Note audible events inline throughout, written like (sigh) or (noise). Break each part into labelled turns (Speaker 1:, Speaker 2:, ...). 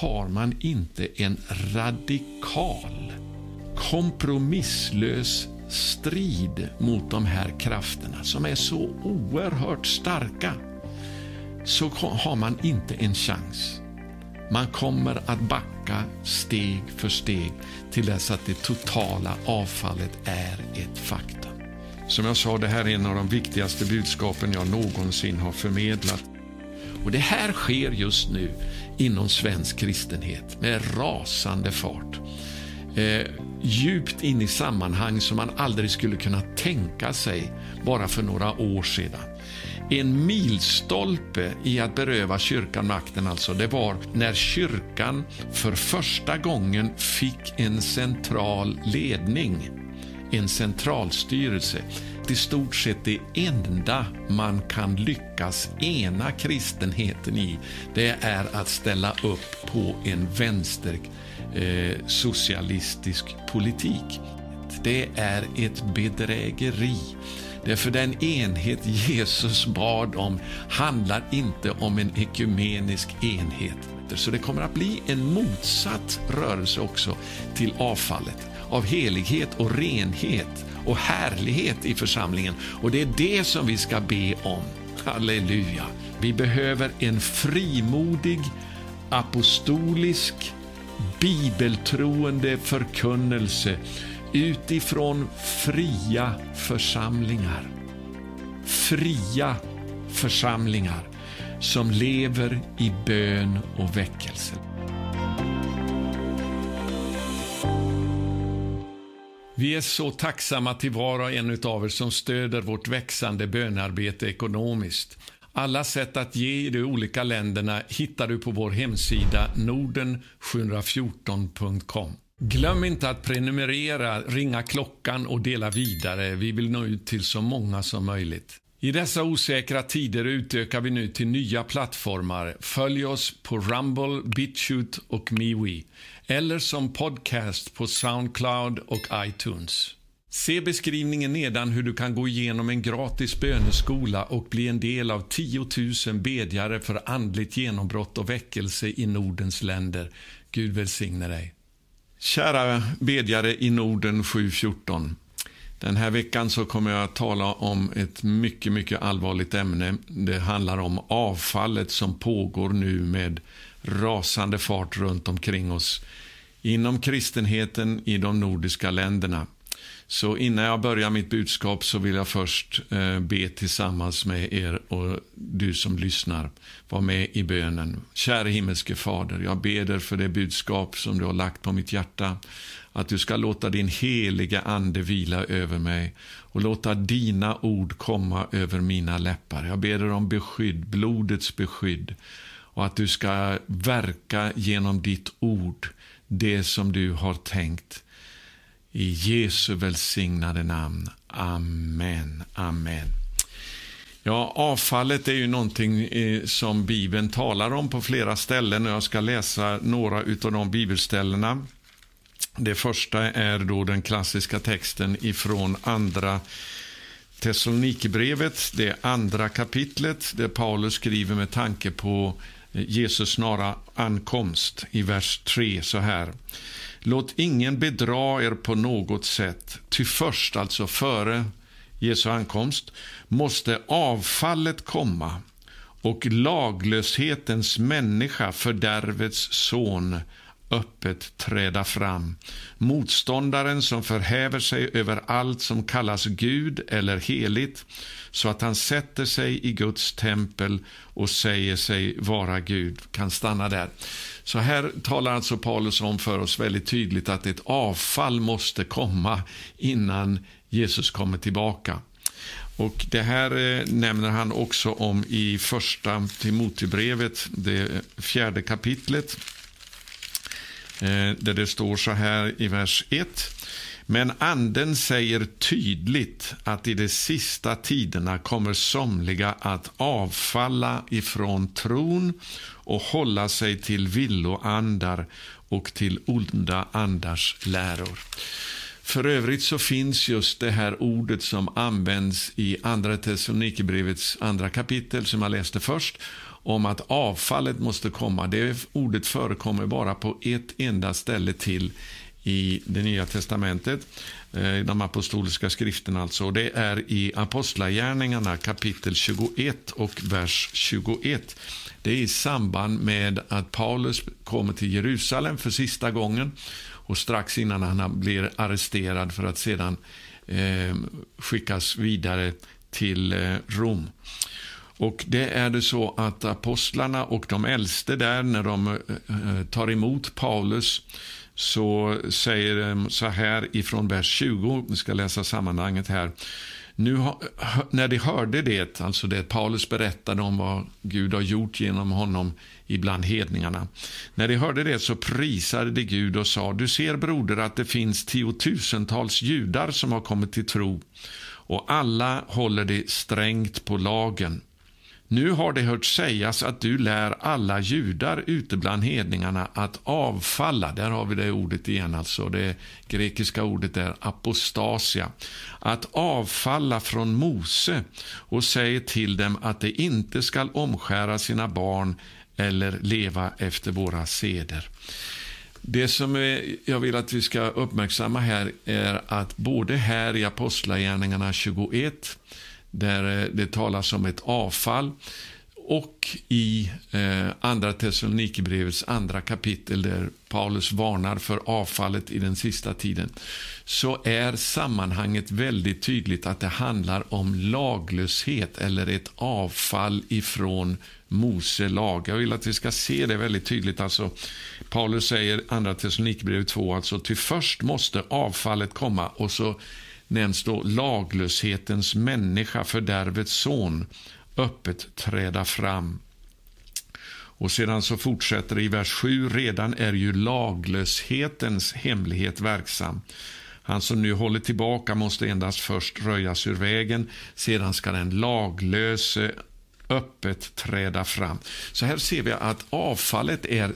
Speaker 1: har man inte en radikal, kompromisslös strid mot de här krafterna som är så oerhört starka så har man inte en chans. Man kommer att backa steg för steg till dess att det totala avfallet är ett faktum. Som jag sa, det här är en av de viktigaste budskapen jag någonsin har förmedlat. Och Det här sker just nu inom svensk kristenhet med rasande fart. Eh, djupt in i sammanhang som man aldrig skulle kunna tänka sig bara för några år sedan. En milstolpe i att beröva kyrkan makten alltså, det var när kyrkan för första gången fick en central ledning, en centralstyrelse. I stort sett det enda man kan lyckas ena kristenheten i, det är att ställa upp på en vänster eh, socialistisk politik. Det är ett bedrägeri. Därför den enhet Jesus bad om handlar inte om en ekumenisk enhet. Så det kommer att bli en motsatt rörelse också till avfallet av helighet och renhet och härlighet i församlingen. Och det är det som vi ska be om. Halleluja! Vi behöver en frimodig, apostolisk, bibeltroende förkunnelse utifrån fria församlingar. Fria församlingar som lever i bön och väckelse. Vi är så tacksamma till var och en av er som stöder vårt växande bönarbete ekonomiskt. Alla sätt att ge i de olika länderna hittar du på vår hemsida norden714.com. Glöm inte att prenumerera, ringa klockan och dela vidare. Vi vill nå ut till så många som möjligt. I dessa osäkra tider utökar vi nu till nya plattformar. Följ oss på Rumble, BitChute och MeWe eller som podcast på Soundcloud och iTunes. Se beskrivningen nedan hur du kan gå igenom en gratis böneskola och bli en del av 10 000 bedjare för andligt genombrott och väckelse i Nordens länder. Gud välsigne dig. Kära bedjare i Norden 714. Den här veckan så kommer jag att tala om ett mycket, mycket allvarligt ämne. Det handlar om avfallet som pågår nu med rasande fart runt omkring oss inom kristenheten i de nordiska länderna. Så innan jag börjar mitt budskap så vill jag först eh, be tillsammans med er och du som lyssnar. Var med i bönen. Käre himmelske Fader, jag ber för det budskap som du har lagt på mitt hjärta. Att du ska låta din heliga Ande vila över mig och låta dina ord komma över mina läppar. Jag ber om beskydd, blodets beskydd och att du ska verka genom ditt ord det som du har tänkt. I Jesu välsignade namn. Amen. Amen. Ja, avfallet är ju någonting eh, som Bibeln talar om på flera ställen och jag ska läsa några av de bibelställena. Det första är då den klassiska texten ifrån andra Thessalonikerbrevet, det andra kapitlet, där Paulus skriver med tanke på Jesus snara ankomst i vers 3 så här. Låt ingen bedra er på något sätt, ty först, alltså före Jesu ankomst, måste avfallet komma och laglöshetens människa, fördärvets son, öppet träda fram. Motståndaren som förhäver sig över allt som kallas Gud eller heligt så att han sätter sig i Guds tempel och säger sig vara Gud, kan stanna där. Så här talar alltså Paulus om för oss väldigt tydligt att ett avfall måste komma innan Jesus kommer tillbaka. Och Det här eh, nämner han också om i första Timotebrevet, det fjärde kapitlet. Eh, där det står så här i vers 1. Men anden säger tydligt att i de sista tiderna kommer somliga att avfalla ifrån tron och hålla sig till villoandar och till onda andars läror. För övrigt så finns just det här ordet som används i Andra Thessalonikerbrevets andra kapitel som jag läste först om att avfallet måste komma. Det ordet förekommer bara på ett enda ställe till i det Nya testamentet, eh, de apostoliska skrifterna alltså. Det är i Apostlagärningarna kapitel 21 och vers 21. Det är i samband med att Paulus kommer till Jerusalem för sista gången och strax innan han blir arresterad för att sedan eh, skickas vidare till eh, Rom. Och det är det så att apostlarna och de äldste där, när de eh, eh, tar emot Paulus, så säger de så här ifrån vers 20, vi ska läsa sammanhanget här. Nu, när de hörde det, alltså det Paulus berättade om vad Gud har gjort genom honom ibland hedningarna. När de hörde det så prisade de Gud och sa, du ser broder att det finns tiotusentals judar som har kommit till tro och alla håller de strängt på lagen. Nu har det hört sägas att du lär alla judar ute bland hedningarna att avfalla. Där har vi det ordet igen, alltså. Det grekiska ordet är apostasia. Att avfalla från Mose och säger till dem att de inte skall omskära sina barn eller leva efter våra seder. Det som jag vill att vi ska uppmärksamma här är att både här i Apostlagärningarna 21 där eh, det talas om ett avfall. Och i eh, Andra Thessalonikerbrevets andra kapitel där Paulus varnar för avfallet i den sista tiden så är sammanhanget väldigt tydligt att det handlar om laglöshet eller ett avfall ifrån Mose lag. Jag vill att vi ska se det väldigt tydligt. Alltså, Paulus säger Andra Thessalonikerbrevet 2, alltså till först måste avfallet komma och så nämns då laglöshetens människa, fördärvets son, öppet träda fram. Och sedan så fortsätter det i vers 7. Redan är ju laglöshetens hemlighet verksam. Han som nu håller tillbaka måste endast först röjas ur vägen, sedan ska den laglöse öppet träda fram. Så här ser vi att avfallet är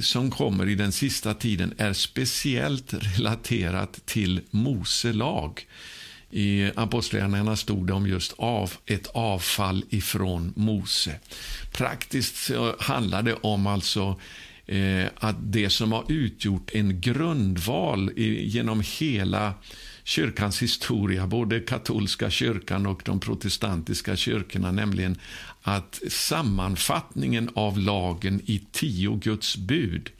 Speaker 1: som kommer i den sista tiden är speciellt relaterat till Mose lag. I Apostlagärningarna stod det om just av, ett avfall ifrån Mose. Praktiskt handlar det om alltså eh, att det som har utgjort en grundval i, genom hela kyrkans historia, både katolska kyrkan och de protestantiska kyrkorna, nämligen att sammanfattningen av lagen i tio Guds bud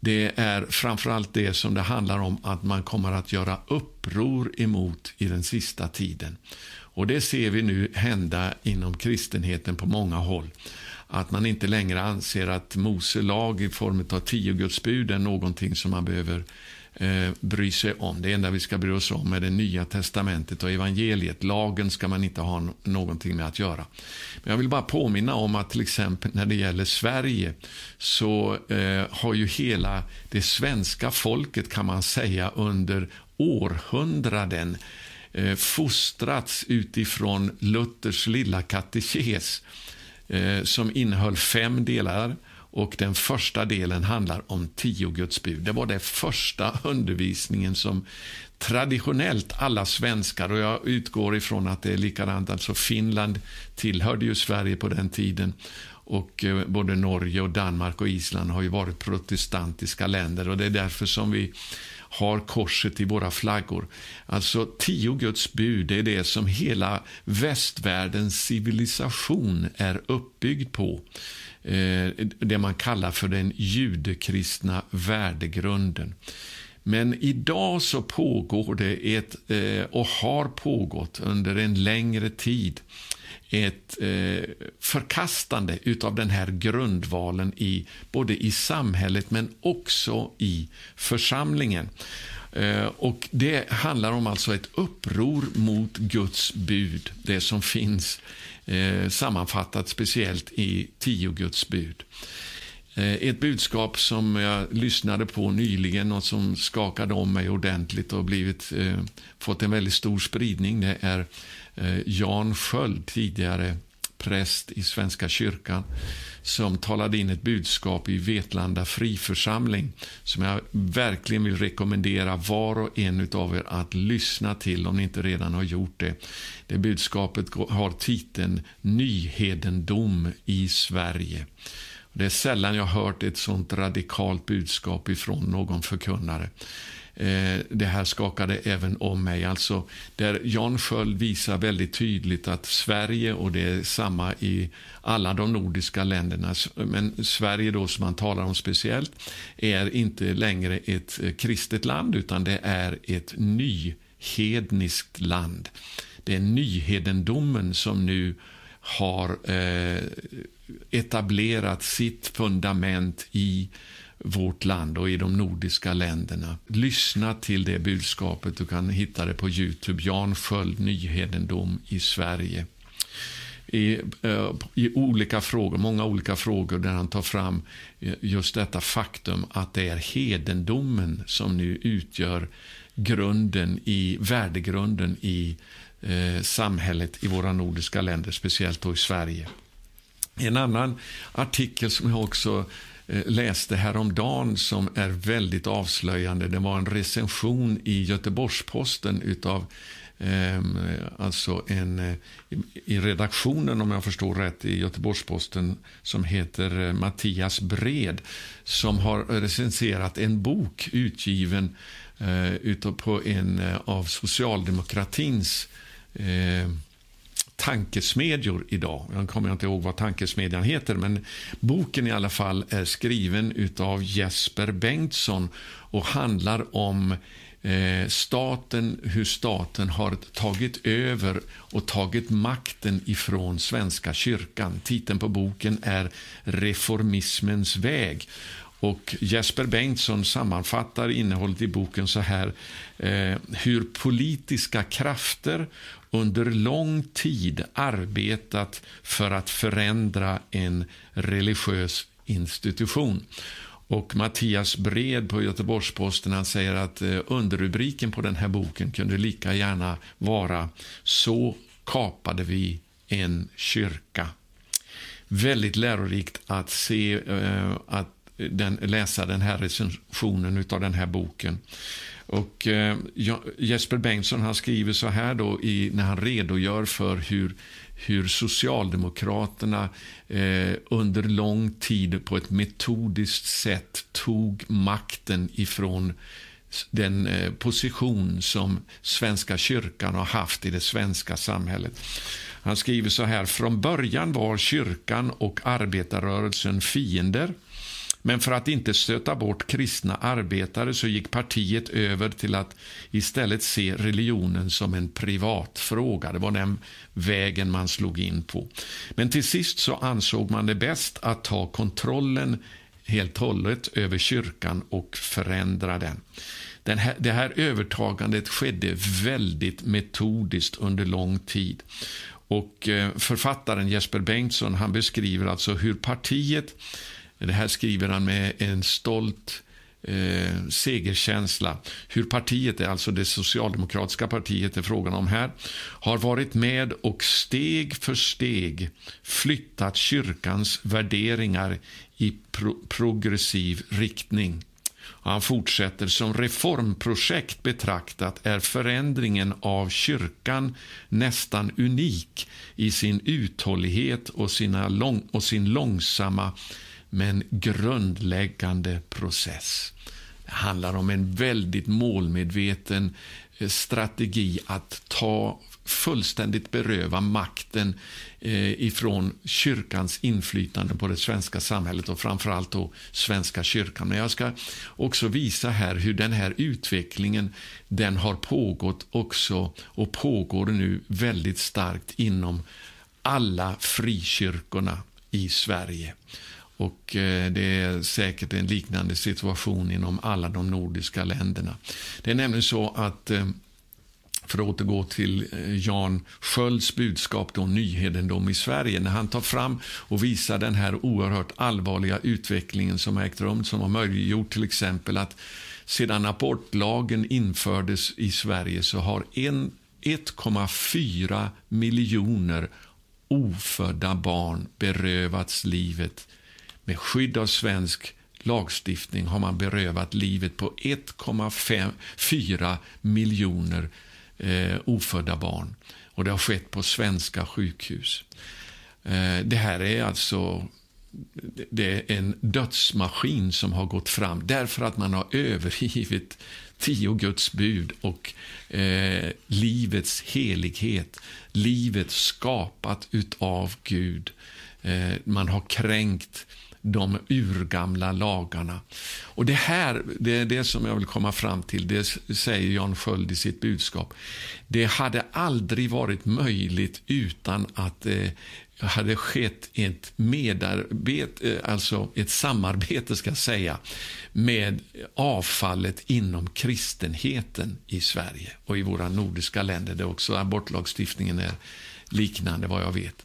Speaker 1: det är framförallt det som det handlar om att man kommer att göra uppror emot i den sista tiden. Och Det ser vi nu hända inom kristenheten på många håll. Att man inte längre anser att Mose lag i form av tio Guds bud är någonting som man behöver eh, bry sig om. Det enda vi ska bry oss om är det nya testamentet och evangeliet. Lagen ska man inte ha någonting med att göra. Men jag vill bara påminna om att till exempel när det gäller Sverige så eh, har ju hela det svenska folket kan man säga under århundraden eh, fostrats utifrån Luthers lilla katekes eh, som innehöll fem delar och Den första delen handlar om tio Guds bud. Det var den första undervisningen som traditionellt alla svenskar, och jag utgår ifrån att det är likadant, alltså Finland tillhörde ju Sverige på den tiden och eh, både Norge, och Danmark och Island har ju varit protestantiska länder och det är därför som vi har korset i våra flaggor. Alltså tio Guds bud, det är det som hela västvärldens civilisation är uppbyggd på. Eh, det man kallar för den judekristna värdegrunden. Men idag så pågår det ett, eh, och har pågått under en längre tid ett eh, förkastande av den här grundvalen i, både i samhället men också i församlingen. Och Det handlar om alltså ett uppror mot Guds bud, det som finns eh, sammanfattat speciellt i tio Guds bud. Eh, ett budskap som jag lyssnade på nyligen och som skakade om mig ordentligt och blivit, eh, fått en väldigt stor spridning. Det är eh, Jan Sköld, tidigare präst i Svenska kyrkan som talade in ett budskap i Vetlanda friförsamling som jag verkligen vill rekommendera var och en av er att lyssna till om ni inte redan har gjort det. Det budskapet har titeln Nyhedendom i Sverige. Det är sällan jag hört ett sånt radikalt budskap ifrån någon förkunnare. Eh, det här skakade även om mig. Alltså, där Jan Sköld visar väldigt tydligt att Sverige, och det är samma i alla de nordiska länderna, men Sverige då som man talar om speciellt, är inte längre ett eh, kristet land utan det är ett nyhedniskt land. Det är nyhedendomen som nu har eh, etablerat sitt fundament i vårt land och i de nordiska länderna. Lyssna till det budskapet. Du kan hitta det på Youtube. Jan Sköld, Nyhedendom i Sverige. I, eh, I, olika frågor, många olika frågor där han tar fram eh, just detta faktum att det är hedendomen som nu utgör grunden i, värdegrunden i eh, samhället i våra nordiska länder, speciellt då i Sverige. En annan artikel som jag också Eh, läste häromdagen som är väldigt avslöjande. Det var en recension i Göteborgs-Posten utav eh, alltså en, eh, i redaktionen, om jag förstår rätt, i Göteborgs-Posten som heter eh, Mattias Bred som har recenserat en bok utgiven eh, utav på en eh, av socialdemokratins eh, tankesmedjor idag. Jag kommer inte ihåg vad tankesmedjan heter, men boken i alla fall är skriven av Jesper Bengtsson och handlar om eh, staten, hur staten har tagit över och tagit makten ifrån Svenska kyrkan. Titeln på boken är Reformismens väg. Och Jesper Bengtsson sammanfattar innehållet i boken så här. Eh, hur politiska krafter under lång tid arbetat för att förändra en religiös institution. Och Mattias Bred på Göteborgs-Posten han säger att eh, underrubriken på den här boken kunde lika gärna vara Så kapade vi en kyrka. Väldigt lärorikt att se eh, att den, läsa den här recensionen av den här boken. Och eh, Jesper Bengtsson han skriver så här då i, när han redogör för hur, hur Socialdemokraterna eh, under lång tid på ett metodiskt sätt tog makten ifrån den eh, position som Svenska kyrkan har haft i det svenska samhället. Han skriver så här, från början var kyrkan och arbetarrörelsen fiender. Men för att inte stöta bort kristna arbetare så gick partiet över till att istället se religionen som en privatfråga. Det var den vägen man slog in på. Men till sist så ansåg man det bäst att ta kontrollen helt och hållet över kyrkan och förändra den. den här, det här övertagandet skedde väldigt metodiskt under lång tid. Och eh, Författaren Jesper Bengtsson han beskriver alltså hur partiet det här skriver han med en stolt eh, segerkänsla. Hur partiet, alltså det socialdemokratiska partiet är frågan om här, har varit med och steg för steg flyttat kyrkans värderingar i pro progressiv riktning. Och han fortsätter, som reformprojekt betraktat är förändringen av kyrkan nästan unik i sin uthållighet och, sina lång och sin långsamma men grundläggande process. Det handlar om en väldigt målmedveten eh, strategi att ta fullständigt beröva makten eh, ifrån kyrkans inflytande på det svenska samhället och framförallt då Svenska kyrkan. Men jag ska också visa här hur den här utvecklingen den har pågått också och pågår nu väldigt starkt inom alla frikyrkorna i Sverige. Och eh, Det är säkert en liknande situation inom alla de nordiska länderna. Det är nämligen så att eh, för att återgå till eh, Jan Skölds budskap om nyhedendom i Sverige. När han tar fram och visar den här oerhört allvarliga utvecklingen som har ägt rum, som har möjliggjort till exempel att sedan abortlagen infördes i Sverige så har 1,4 miljoner ofödda barn berövats livet. Med skydd av svensk lagstiftning har man berövat livet på 1,4 miljoner eh, ofödda barn. Och det har skett på svenska sjukhus. Eh, det här är alltså det är en dödsmaskin som har gått fram därför att man har övergivit tio Guds bud och eh, livets helighet. Livet skapat utav Gud. Eh, man har kränkt de urgamla lagarna. Och Det här det är det som jag vill komma fram till. Det säger Jan Sköld i sitt budskap. Det hade aldrig varit möjligt utan att det hade skett ett medarbete, eh, alltså ett samarbete ska säga, med avfallet inom kristenheten i Sverige och i våra nordiska länder där också abortlagstiftningen är liknande vad jag vet.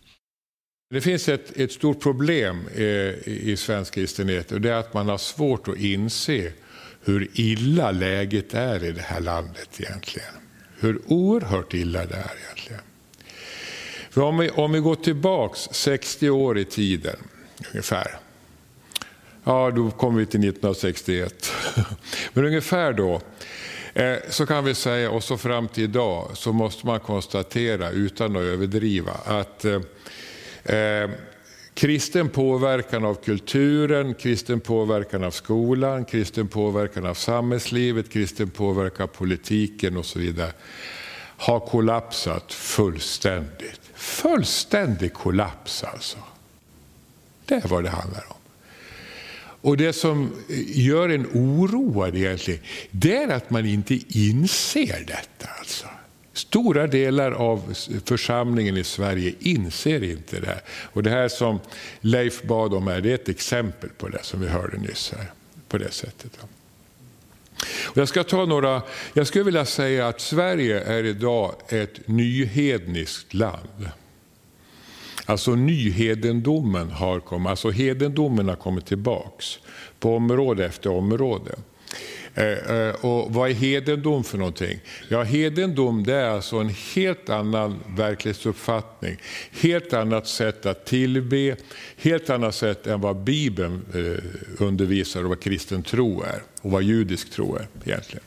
Speaker 2: Det finns ett, ett stort problem eh, i svensk kristenhet och det är att man har svårt att inse hur illa läget är i det här landet egentligen. Hur oerhört illa det är egentligen. För om vi, om vi går tillbaks 60 år i tiden ungefär. Ja, då kommer vi till 1961. (laughs) Men ungefär då eh, så kan vi säga, och så fram till idag, så måste man konstatera utan att överdriva att eh, eh kristen påverkan av kulturen, kristen påverkan av skolan, kristen påverkan av samhällslivet, kristen påverkan av politiken och så vidare har kollapsat fullständigt. Fullständig kollaps alltså. Det är vad det handlar om. Och Det som gör en oroad egentligen, det är att man inte inser detta. Alltså. Stora delar av församlingen i Sverige inser inte det. Och Det här som Leif bad om här, det är ett exempel på det som vi hörde nyss. Här, på det sättet. Jag ska ta några, jag skulle vilja säga att Sverige är idag ett nyhedniskt land. Alltså nyhedendomen har kommit, alltså hedendomen har kommit tillbaks på område efter område. Eh, eh, och vad är hedendom för någonting? Ja, hedendom det är alltså en helt annan verklighetsuppfattning, helt annat sätt att tillbe, helt annat sätt än vad Bibeln eh, undervisar och vad kristen tro är och vad judisk tro är egentligen.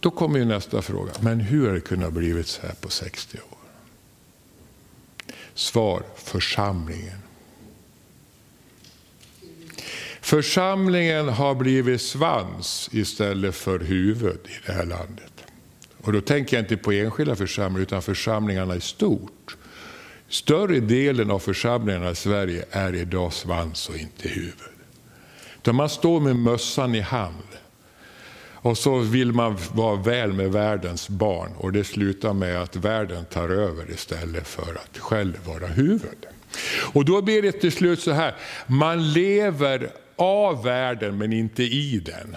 Speaker 2: Då kommer ju nästa fråga, men hur har det kunnat blivit så här på 60 år? Svar, församlingen. Församlingen har blivit svans istället för huvud i det här landet. Och då tänker jag inte på enskilda församlingar utan församlingarna i stort. Större delen av församlingarna i Sverige är idag svans och inte huvud. Utan man står med mössan i hand och så vill man vara väl med världens barn och det slutar med att världen tar över istället för att själv vara huvud. Och då blir det till slut så här, man lever av världen men inte i den.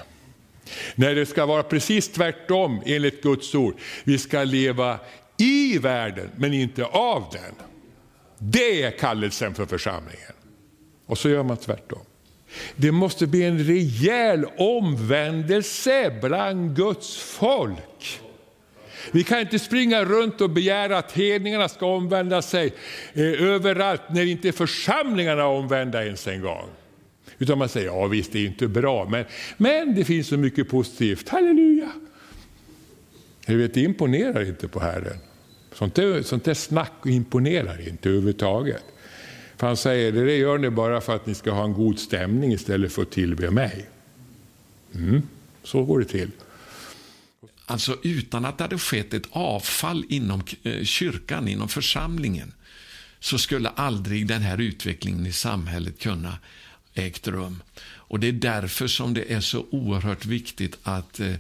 Speaker 2: När det ska vara precis tvärtom enligt Guds ord. Vi ska leva i världen men inte av den. Det är kallelsen för församlingen. Och så gör man tvärtom. Det måste bli en rejäl omvändelse bland Guds folk. Vi kan inte springa runt och begära att hedningarna ska omvända sig eh, överallt när inte församlingarna är omvända ens en gång. Utan man säger, ja visst det är inte bra, men, men det finns så mycket positivt, halleluja. Du vet, det imponerar inte på Herren. Sånt där, sånt där snack imponerar inte överhuvudtaget. För han säger, det gör ni bara för att ni ska ha en god stämning istället för att tillbe mig. Mm, så går det till.
Speaker 1: Alltså utan att det hade skett ett avfall inom eh, kyrkan, inom församlingen, så skulle aldrig den här utvecklingen i samhället kunna ägt rum. Och Det är därför som det är så oerhört viktigt att eh,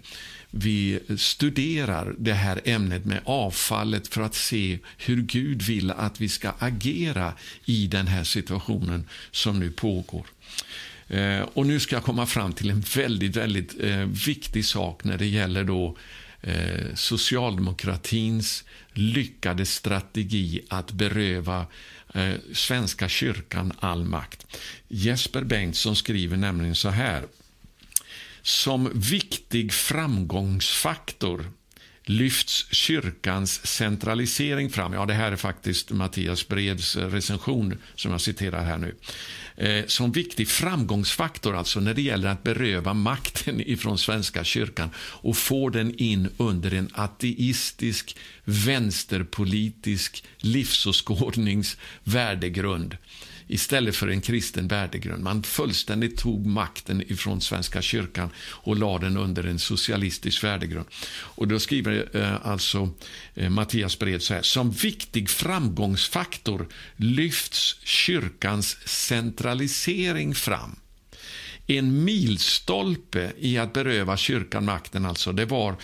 Speaker 1: vi studerar det här ämnet med avfallet för att se hur Gud vill att vi ska agera i den här situationen som nu pågår. Eh, och Nu ska jag komma fram till en väldigt, väldigt eh, viktig sak när det gäller då eh, socialdemokratins lyckade strategi att beröva eh, Svenska kyrkan all makt. Jesper Bengtsson skriver nämligen så här. Som viktig framgångsfaktor lyfts kyrkans centralisering fram. Ja, det här är faktiskt Mattias Breds eh, recension som jag citerar här nu. Eh, som viktig framgångsfaktor alltså när det gäller att beröva makten (laughs) ifrån Svenska kyrkan och få den in under en ateistisk, vänsterpolitisk livsåskådnings värdegrund istället för en kristen värdegrund. Man fullständigt tog makten ifrån Svenska kyrkan och lade den under en socialistisk värdegrund. Och då skriver eh, alltså eh, Mattias Bred så här. Som viktig framgångsfaktor lyfts kyrkans centralisering fram. En milstolpe i att beröva kyrkan makten alltså, det var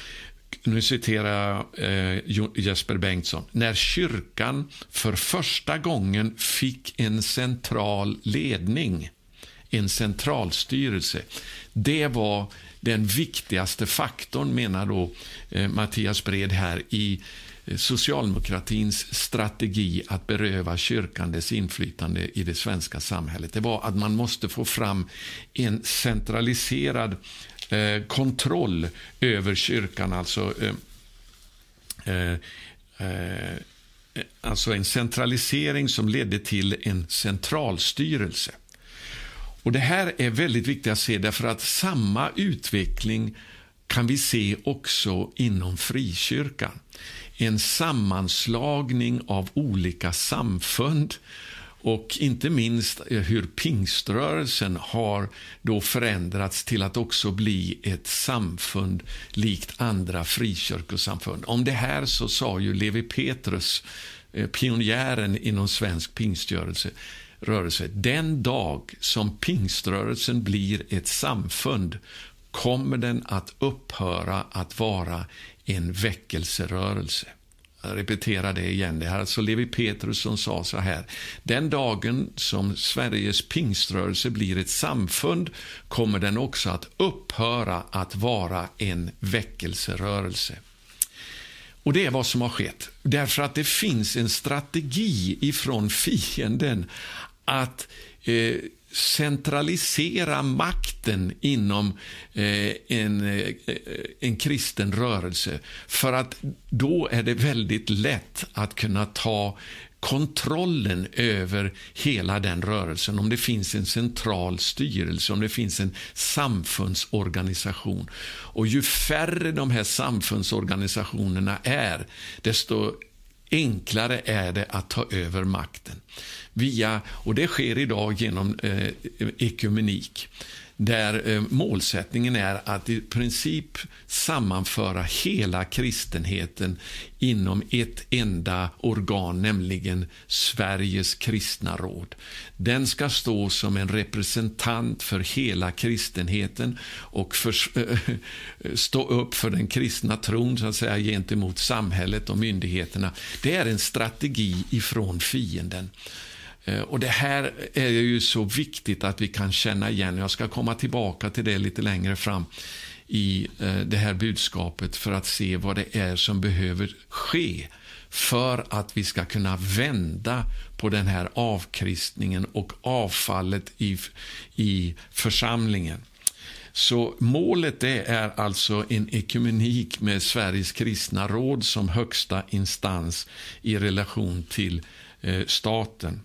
Speaker 1: nu citerar jag eh, Jesper Bengtsson, när kyrkan för första gången fick en central ledning, en centralstyrelse. Det var den viktigaste faktorn, menar då eh, Mattias Bred här, i eh, socialdemokratins strategi att beröva kyrkan dess inflytande i det svenska samhället. Det var att man måste få fram en centraliserad eh, kontroll över kyrkan, alltså eh, eh, eh, alltså en centralisering som ledde till en centralstyrelse. Och Det här är väldigt viktigt att se, därför att samma utveckling kan vi se också inom frikyrkan. En sammanslagning av olika samfund och inte minst eh, hur pingströrelsen har då förändrats till att också bli ett samfund likt andra frikyrkosamfund. Om det här så sa ju Levi Petrus, eh, pionjären inom svensk pingströrelse, rörelse. Den dag som pingströrelsen blir ett samfund kommer den att upphöra att vara en väckelserörelse. Repetera det igen. Det är alltså Levi Petrus som sa så här. Den dagen som Sveriges pingströrelse blir ett samfund kommer den också att upphöra att vara en väckelserörelse. Och Det är vad som har skett. Därför att det finns en strategi ifrån fienden att eh, centralisera makten inom eh, en, eh, en kristen rörelse. För att då är det väldigt lätt att kunna ta kontrollen över hela den rörelsen, om det finns en central styrelse, om det finns en samfundsorganisation. Och ju färre de här samfundsorganisationerna är, desto enklare är det att ta över makten. Via, och det sker idag genom eh, ekumenik där eh, målsättningen är att i princip sammanföra hela kristenheten inom ett enda organ, nämligen Sveriges kristna råd. Den ska stå som en representant för hela kristenheten och för, eh, eh, stå upp för den kristna tron så att säga, gentemot samhället och myndigheterna. Det är en strategi ifrån fienden. Eh, och Det här är ju så viktigt att vi kan känna igen. Jag ska komma tillbaka till det lite längre fram i eh, det här budskapet för att se vad det är som behöver ske för att vi ska kunna vända på den här avkristningen och avfallet i, i församlingen. Så målet är alltså en ekumenik med Sveriges kristna råd som högsta instans i relation till eh, staten.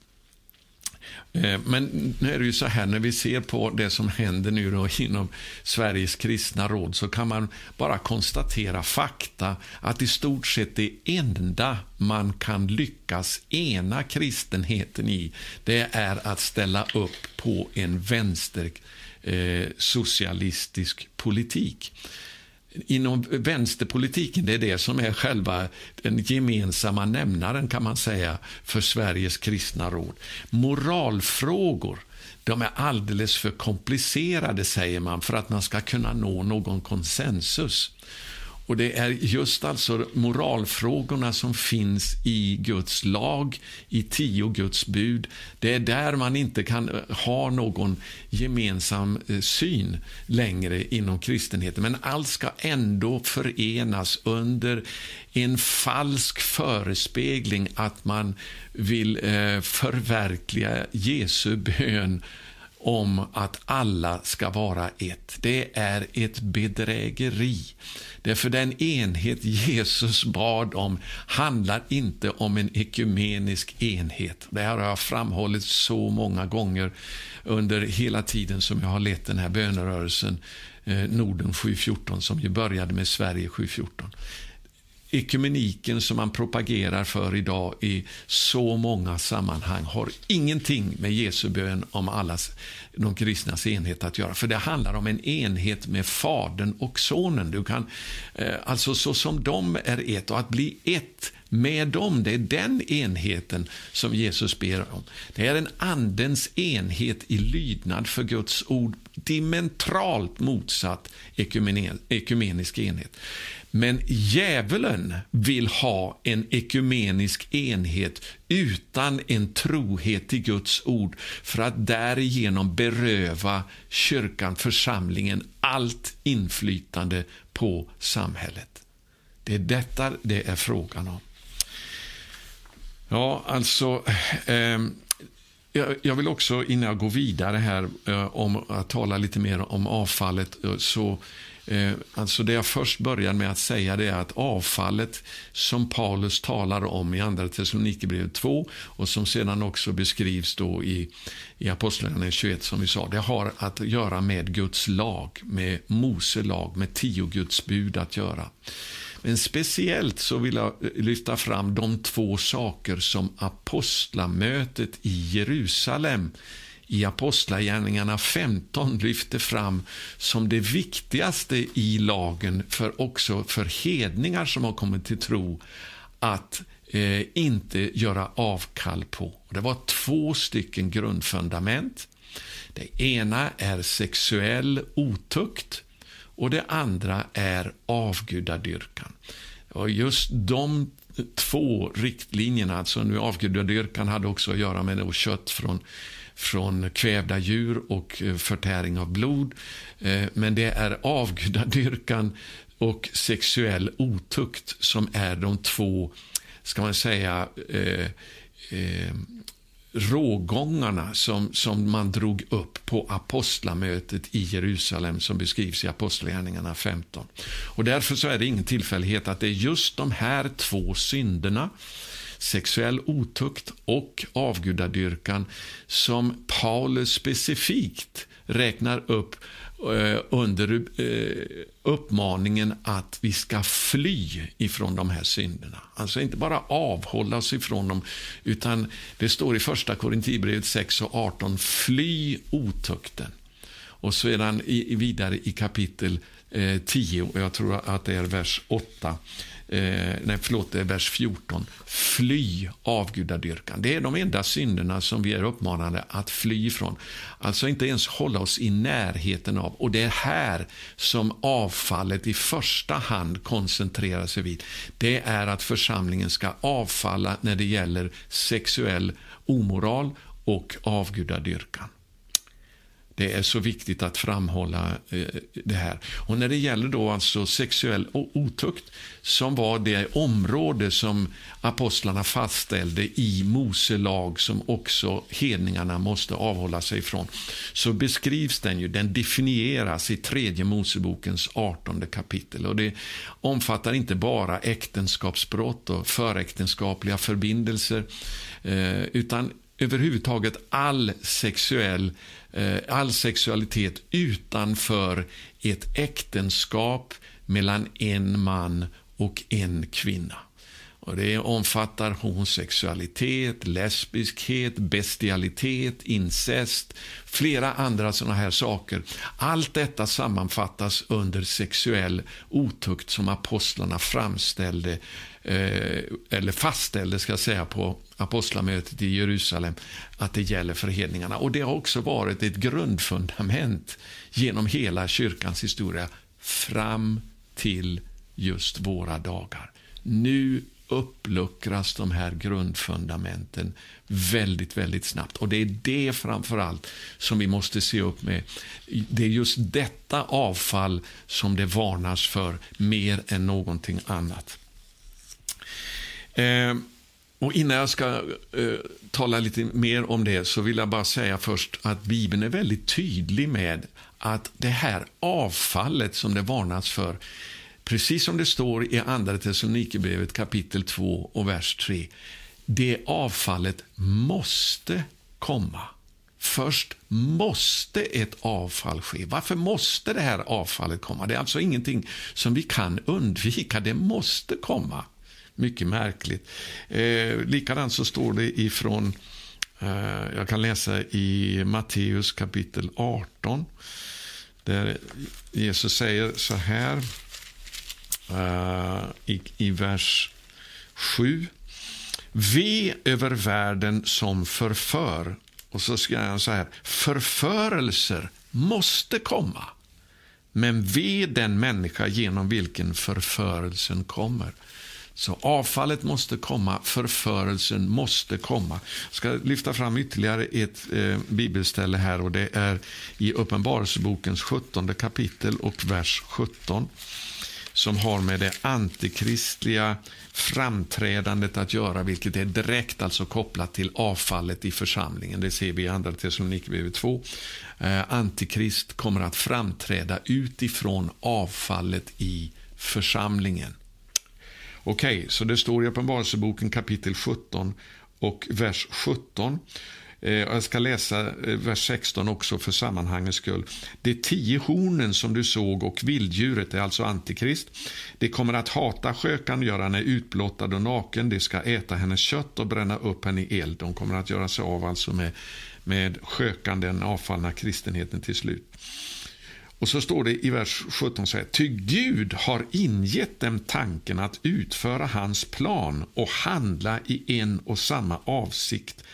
Speaker 1: Eh, men nu är det ju så här, när vi ser på det som händer nu då inom Sveriges kristna råd så kan man bara konstatera fakta att i stort sett det enda man kan lyckas ena kristenheten i det är att ställa upp på en vänstersocialistisk eh, politik inom vänsterpolitiken, det är det som är själva den gemensamma nämnaren kan man säga för Sveriges kristna råd. Moralfrågor, de är alldeles för komplicerade säger man för att man ska kunna nå någon konsensus. Och Det är just alltså moralfrågorna som finns i Guds lag, i tio Guds bud. Det är där man inte kan eh, ha någon gemensam eh, syn längre inom kristenheten. Men allt ska ändå förenas under en falsk förespegling att man vill eh, förverkliga Jesu bön om att alla ska vara ett. Det är ett bedrägeri. Därför den enhet Jesus bad om handlar inte om en ekumenisk enhet. Det här har jag framhållit så många gånger under hela tiden som jag har lett den här bönerörelsen eh, Norden 714 som ju började med Sverige 714 ekumeniken som man propagerar för idag i så många sammanhang har ingenting med Jesu bön om allas de kristnas enhet att göra. För det handlar om en enhet med Fadern och Sonen. Du kan, eh, alltså så som de är ett och att bli ett med dem. Det är den enheten som Jesus ber om. Det är en andens enhet i lydnad för Guds ord, Dimentralt motsatt ekumenisk enhet. Men djävulen vill ha en ekumenisk enhet utan en trohet till Guds ord för att därigenom beröva kyrkan, församlingen, allt inflytande på samhället. Det är detta det är frågan om. Ja, alltså... Eh, jag vill också, innan jag går vidare här, eh, om att tala lite mer om avfallet, eh, så Eh, Eh, alltså det jag först började med att säga det är att avfallet som Paulus talar om i Andra Thessalonikerbrevet 2 och som sedan också beskrivs då i, i Apostlagärningarna 21 som vi sa, det har att göra med Guds lag, med Mose lag, med tio Guds bud att göra. Men speciellt så vill jag lyfta fram de två saker som apostlamötet i Jerusalem i Apostlagärningarna 15 lyfter fram som det viktigaste i lagen för också för hedningar som har kommit till tro att eh, inte göra avkall på. Det var två stycken grundfundament. Det ena är sexuell otukt och det andra är avgudadyrkan. Och just de två riktlinjerna, alltså nu avgudadyrkan hade också att göra med kött från från kvävda djur och eh, förtäring av blod. Eh, men det är avgudadyrkan och sexuell otukt som är de två, ska man säga, eh, eh, rågångarna som, som man drog upp på apostlamötet i Jerusalem som beskrivs i Apostlagärningarna 15. Och därför så är det ingen tillfällighet att det är just de här två synderna sexuell otukt och avgudadyrkan som Paulus specifikt räknar upp eh, under eh, uppmaningen att vi ska fly ifrån de här synderna. Alltså inte bara avhålla oss ifrån dem, utan det står i första Korinthierbrevet 6 och 18, fly otukten. Och sedan vidare i kapitel 10, eh, och jag tror att det är vers 8, eh, nej förlåt, det är vers 14. Fly avgudadyrkan. Det är de enda synderna som vi är uppmanade att fly ifrån. Alltså inte ens hålla oss i närheten av. Och det är här som avfallet i första hand koncentrerar sig vid. Det är att församlingen ska avfalla när det gäller sexuell omoral och avgudadyrkan. Det är så viktigt att framhålla eh, det här. Och när det gäller då alltså sexuell otukt, som var det område som apostlarna fastställde i Mose lag, som också hedningarna måste avhålla sig ifrån, så beskrivs den ju, den definieras i tredje Mosebokens 18 kapitel. Och det omfattar inte bara äktenskapsbrott och föräktenskapliga förbindelser, eh, utan överhuvudtaget all sexuell Eh, all sexualitet utanför ett äktenskap mellan en man och en kvinna. Och Det omfattar homosexualitet, lesbiskhet, bestialitet, incest, flera andra sådana här saker. Allt detta sammanfattas under sexuell otukt som apostlarna framställde eh, eller fastställde ska jag säga, på apostlamötet i Jerusalem att det gäller för hedningarna. Och Det har också varit ett grundfundament genom hela kyrkans historia fram till just våra dagar. Nu uppluckras de här grundfundamenten väldigt, väldigt snabbt. Och det är det framför allt som vi måste se upp med. Det är just detta avfall som det varnas för mer än någonting annat. Eh, Och innan jag ska eh, tala lite mer om det så vill jag bara säga först att Bibeln är väldigt tydlig med att det här avfallet som det varnas för, precis som det står i Andra Thessalonikerbrevet kapitel 2 och vers 3, det avfallet måste komma. Först måste ett avfall ske. Varför måste det här avfallet komma? Det är alltså ingenting som vi kan undvika. Det måste komma. Mycket märkligt. Eh, likadant så står det ifrån, eh, jag kan läsa i Matteus kapitel 18, där Jesus säger så här Eh, i, i vers 7. Ve över världen som förför. Och så ska han så här, förförelser måste komma. Men ve den människa genom vilken förförelsen kommer. Så avfallet måste komma, förförelsen måste komma. Jag ska lyfta fram ytterligare ett eh, bibelställe här och det är i Uppenbarelsebokens 17 kapitel och vers 17 som har med det antikristliga framträdandet att göra, vilket är direkt alltså kopplat till avfallet i församlingen. Det ser vi i Andra Thessalonikerbrevet 2. Eh, antikrist kommer att framträda utifrån avfallet i församlingen. Okej, okay, så det står i Uppenbarelseboken kapitel 17 och vers 17. Eh, jag ska läsa eh, vers 16 också för sammanhangets skull. De tio hornen som du såg och vilddjuret är alltså antikrist. De kommer att hata skökan och göra henne utblottad och naken. De ska äta hennes kött och bränna upp henne i eld. De kommer att göra sig av alltså med, med skökan, den avfallna kristenheten till slut. Och så står det i vers 17 så här. Ty Gud har ingett dem tanken att utföra hans plan och handla i en och samma avsikt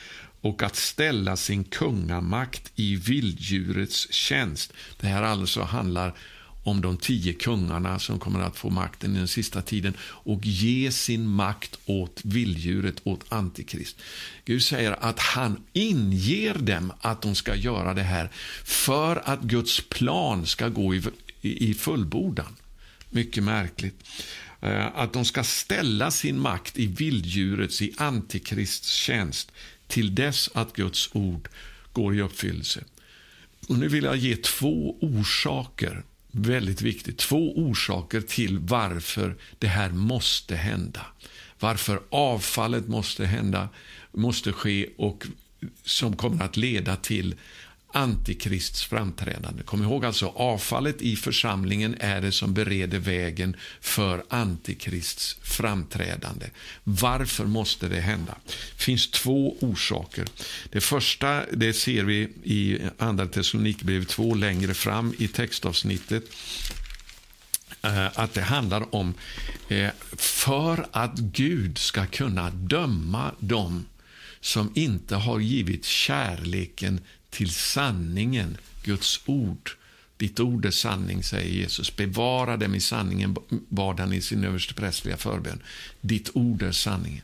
Speaker 1: och att ställa sin kungamakt i vilddjurets tjänst. Det här alltså handlar om de tio kungarna som kommer att få makten i den sista tiden och ge sin makt åt vilddjuret, åt Antikrist. Gud säger att han inger dem att de ska göra det här för att Guds plan ska gå i, i, fullbordan. Mycket märkligt. Eh, att de ska ställa sin makt i vilddjurets, i Antikrists tjänst till dess att Guds ord går i uppfyllelse. Och nu vill jag ge två orsaker väldigt viktigt. Två orsaker till varför det här måste hända. Varför avfallet måste hända, måste ske och som kommer att leda till Antikrists framträdande. Kom ihåg alltså, avfallet i församlingen är det som bereder vägen för Antikrists framträdande. Varför måste det hända? Det finns två orsaker. Det första det ser vi i Andra Thessalonikerbrevet 2 längre fram i textavsnittet eh, att det handlar om eh, för att Gud ska kunna döma dem som inte har givit kärleken till sanningen, Guds ord. Ditt ord är sanning, säger Jesus. Bevara dem i sanningen, bad han i sin översteprästliga förbön. Ditt ord är sanningen.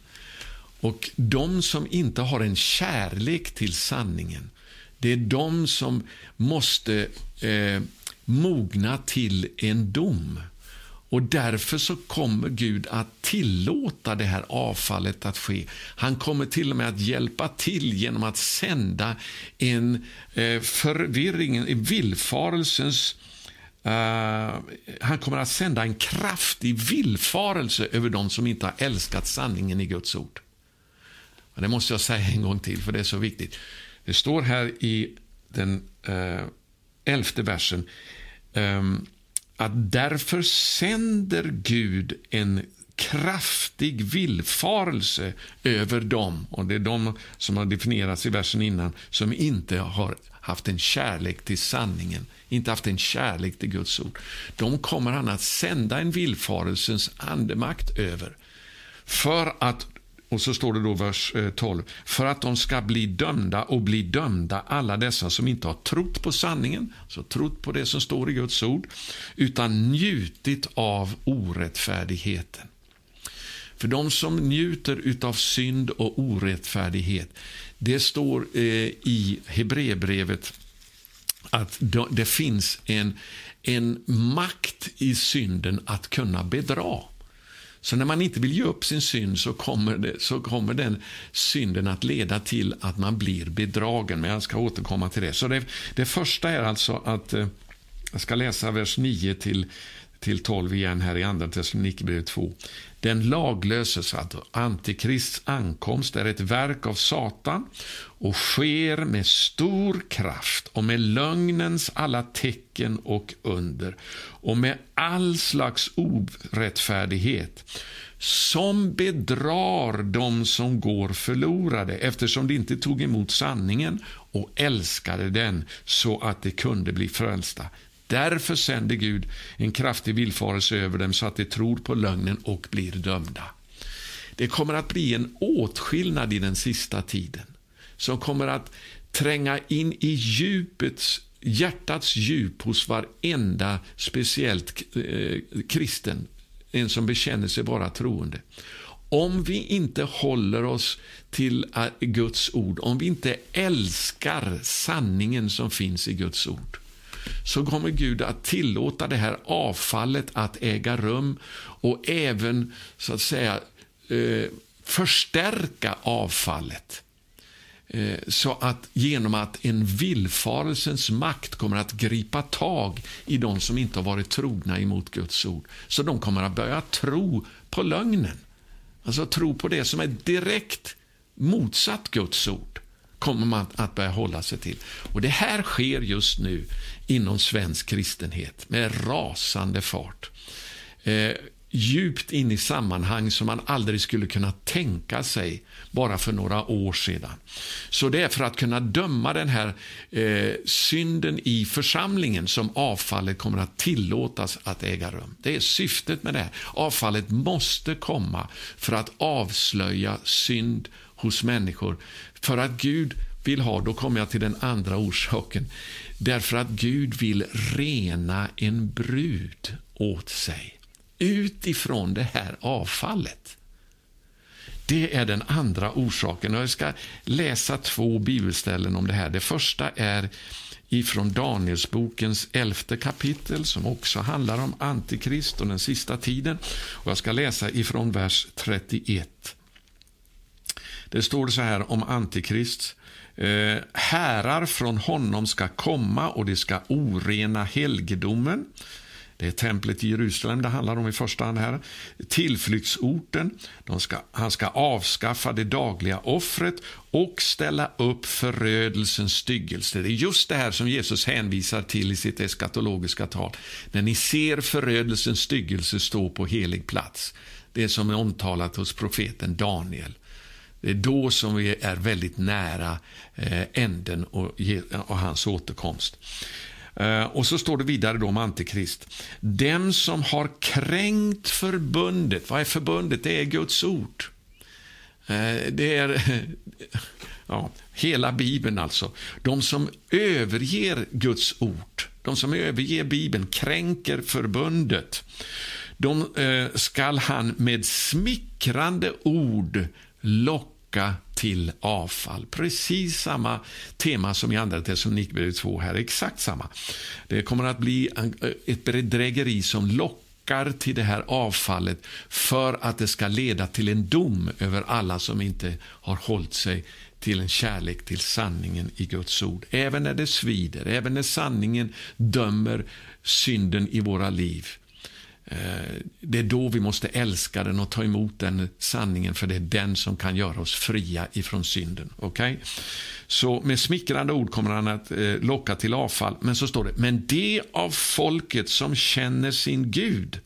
Speaker 1: Och de som inte har en kärlek till sanningen, det är de som måste eh, mogna till en dom. Och Därför så kommer Gud att tillåta det här avfallet att ske. Han kommer till och med att hjälpa till genom att sända en eh, förvirring, en villfarelsens Uh, han kommer att sända en kraftig villfarelse över dem som inte har älskat sanningen i Guds ord. Det måste jag säga en gång till, för det är så viktigt. Det står här i den uh, elfte versen. Um, att därför sänder Gud en kraftig villfarelse över dem, och det är de som har definierats i versen innan, som inte har haft en kärlek till sanningen, inte haft en kärlek till Guds ord. De kommer han att sända en villfarelsens andemakt över för att och så står det då vers eh, 12. För att de ska bli dömda och bli dömda alla dessa som inte har trott på sanningen, så trott på det som står i Guds ord, utan njutit av orättfärdigheten. För de som njuter av synd och orättfärdighet, det står eh, i Hebreerbrevet att det finns en, en makt i synden att kunna bedra. Så när man inte vill ge upp sin synd så kommer, det, så kommer den synden att leda till att man blir bedragen. Men jag ska återkomma till det. Så det, det första är alltså att, eh, jag ska läsa vers 9 till, till 12 igen här i Andra Thessalonikerbrevet 2. Den laglöses, alltså Antikrists ankomst, är ett verk av Satan och sker med stor kraft och med lögnens alla tecken och under och med all slags orättfärdighet som bedrar dem som går förlorade eftersom de inte tog emot sanningen och älskade den så att de kunde bli frälsta. Därför sänder Gud en kraftig villfarelse över dem så att de tror på lögnen och blir dömda. Det kommer att bli en åtskillnad i den sista tiden som kommer att tränga in i djupets, hjärtats djup hos varenda speciellt eh, kristen, en som bekänner sig vara troende. Om vi inte håller oss till eh, Guds ord, om vi inte älskar sanningen som finns i Guds ord, så kommer Gud att tillåta det här avfallet att äga rum och även så att säga eh, förstärka avfallet. Eh, så att genom att en villfarelsens makt kommer att gripa tag i de som inte har varit trogna emot Guds ord. Så de kommer att börja tro på lögnen. Alltså tro på det som är direkt motsatt Guds ord kommer man att börja hålla sig till. Och Det här sker just nu inom svensk kristenhet med rasande fart. Eh, Djupt in i sammanhang som man aldrig skulle kunna tänka sig bara för några år sedan. Så det är för att kunna döma den här eh, synden i församlingen som avfallet kommer att tillåtas att äga rum. Det är syftet med det. Avfallet måste komma för att avslöja synd hos människor. För att Gud vill ha, då kommer jag till den andra orsaken. Därför att Gud vill rena en brud åt sig utifrån det här avfallet. Det är den andra orsaken. Jag ska läsa två bibelställen om det här. Det första är ifrån Danielsbokens elfte kapitel som också handlar om Antikrist och den sista tiden. Och jag ska läsa ifrån vers 31. Det står så här om Antikrist. Eh, härar från honom ska komma och de ska orena helgedomen. Det är templet i Jerusalem det handlar om i första hand här. Tillflyktsorten. Ska, han ska avskaffa det dagliga offret och ställa upp förödelsens styggelse. Det är just det här som Jesus hänvisar till i sitt eskatologiska tal. När ni ser förödelsens styggelse stå på helig plats. Det som är omtalat hos profeten Daniel. Det är då som vi är väldigt nära eh, änden och, och hans återkomst. Eh, och så står det vidare då om Antikrist. Den som har kränkt förbundet, vad är förbundet? Det är Guds ord. Eh, det är (laughs) ja, hela Bibeln alltså. De som överger Guds ord, de som överger Bibeln, kränker förbundet. De eh, skall han med smickrande ord locka till avfall. Precis samma tema som i Andra Thessalonikerbrevet 2 här, exakt samma. Det kommer att bli eh, ett bedrägeri som lockar till det här avfallet för att det ska leda till en dom över alla som inte har hållit sig till en kärlek till sanningen i Guds ord. Även när det svider, även när sanningen dömer synden i våra liv Eh, det är då vi måste älska den och ta emot den sanningen, för det är den som kan göra oss fria ifrån synden. Okay? Så med smickrande ord kommer han att eh, locka till avfall. Men så står det, men det av folket som känner sin Gud,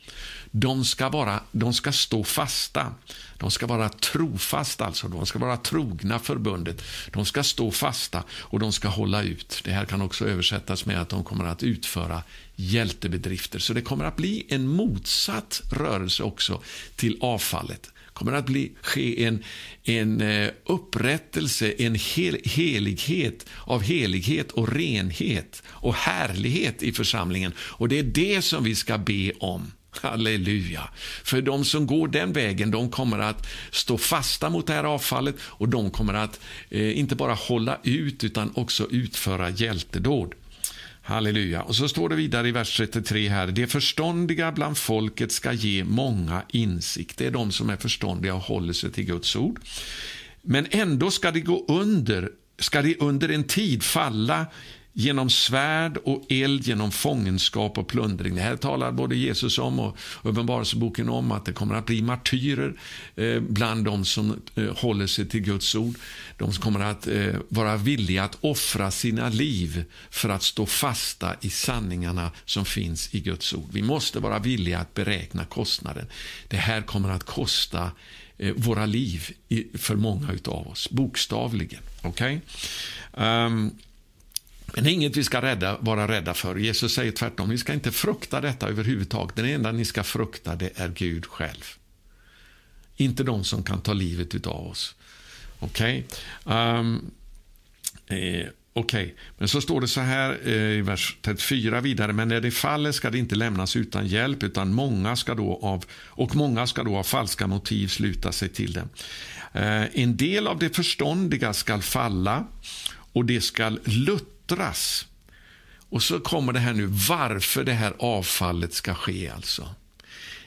Speaker 1: de ska, vara, de ska stå fasta. De ska vara trofasta, alltså. De ska vara trogna förbundet. De ska stå fasta och de ska hålla ut. Det här kan också översättas med att de kommer att utföra hjältebedrifter. Så det kommer att bli en motsatt rörelse också till avfallet. Det kommer att bli, ske en, en eh, upprättelse, en hel, helighet av helighet och renhet och härlighet i församlingen. Och det är det som vi ska be om. Halleluja. För de som går den vägen, de kommer att stå fasta mot det här avfallet och de kommer att eh, inte bara hålla ut utan också utföra hjältedåd. Halleluja. Och så står det vidare i vers 33 här. Det förståndiga bland folket ska ge många insikt. Det är de som är förståndiga och håller sig till Guds ord. Men ändå ska det gå under, ska det under en tid falla genom svärd och eld, genom fångenskap och plundring. Det här talar både Jesus om och Uppenbarelseboken om att det kommer att bli martyrer eh, bland de som eh, håller sig till Guds ord. De kommer att eh, vara villiga att offra sina liv för att stå fasta i sanningarna som finns i Guds ord. Vi måste vara villiga att beräkna kostnaden. Det här kommer att kosta våra liv för många av oss, bokstavligen. Okay? Um, ehm, men det är inget vi ska rädda, vara rädda för. Jesus säger tvärtom, Ni ska inte frukta detta överhuvudtaget. Den enda ni ska frukta, det är Gud själv. Inte de som kan ta livet av oss. Okej? Okay? Um, eh, okay. Men så står det så här eh, i vers 34 vidare. Men när det faller ska det inte lämnas utan hjälp, utan många ska då av, och många ska då av falska motiv sluta sig till dem. Eh, en del av det förståndiga skall falla och det skall lutta muttras. Och så kommer det här nu, varför det här avfallet ska ske alltså.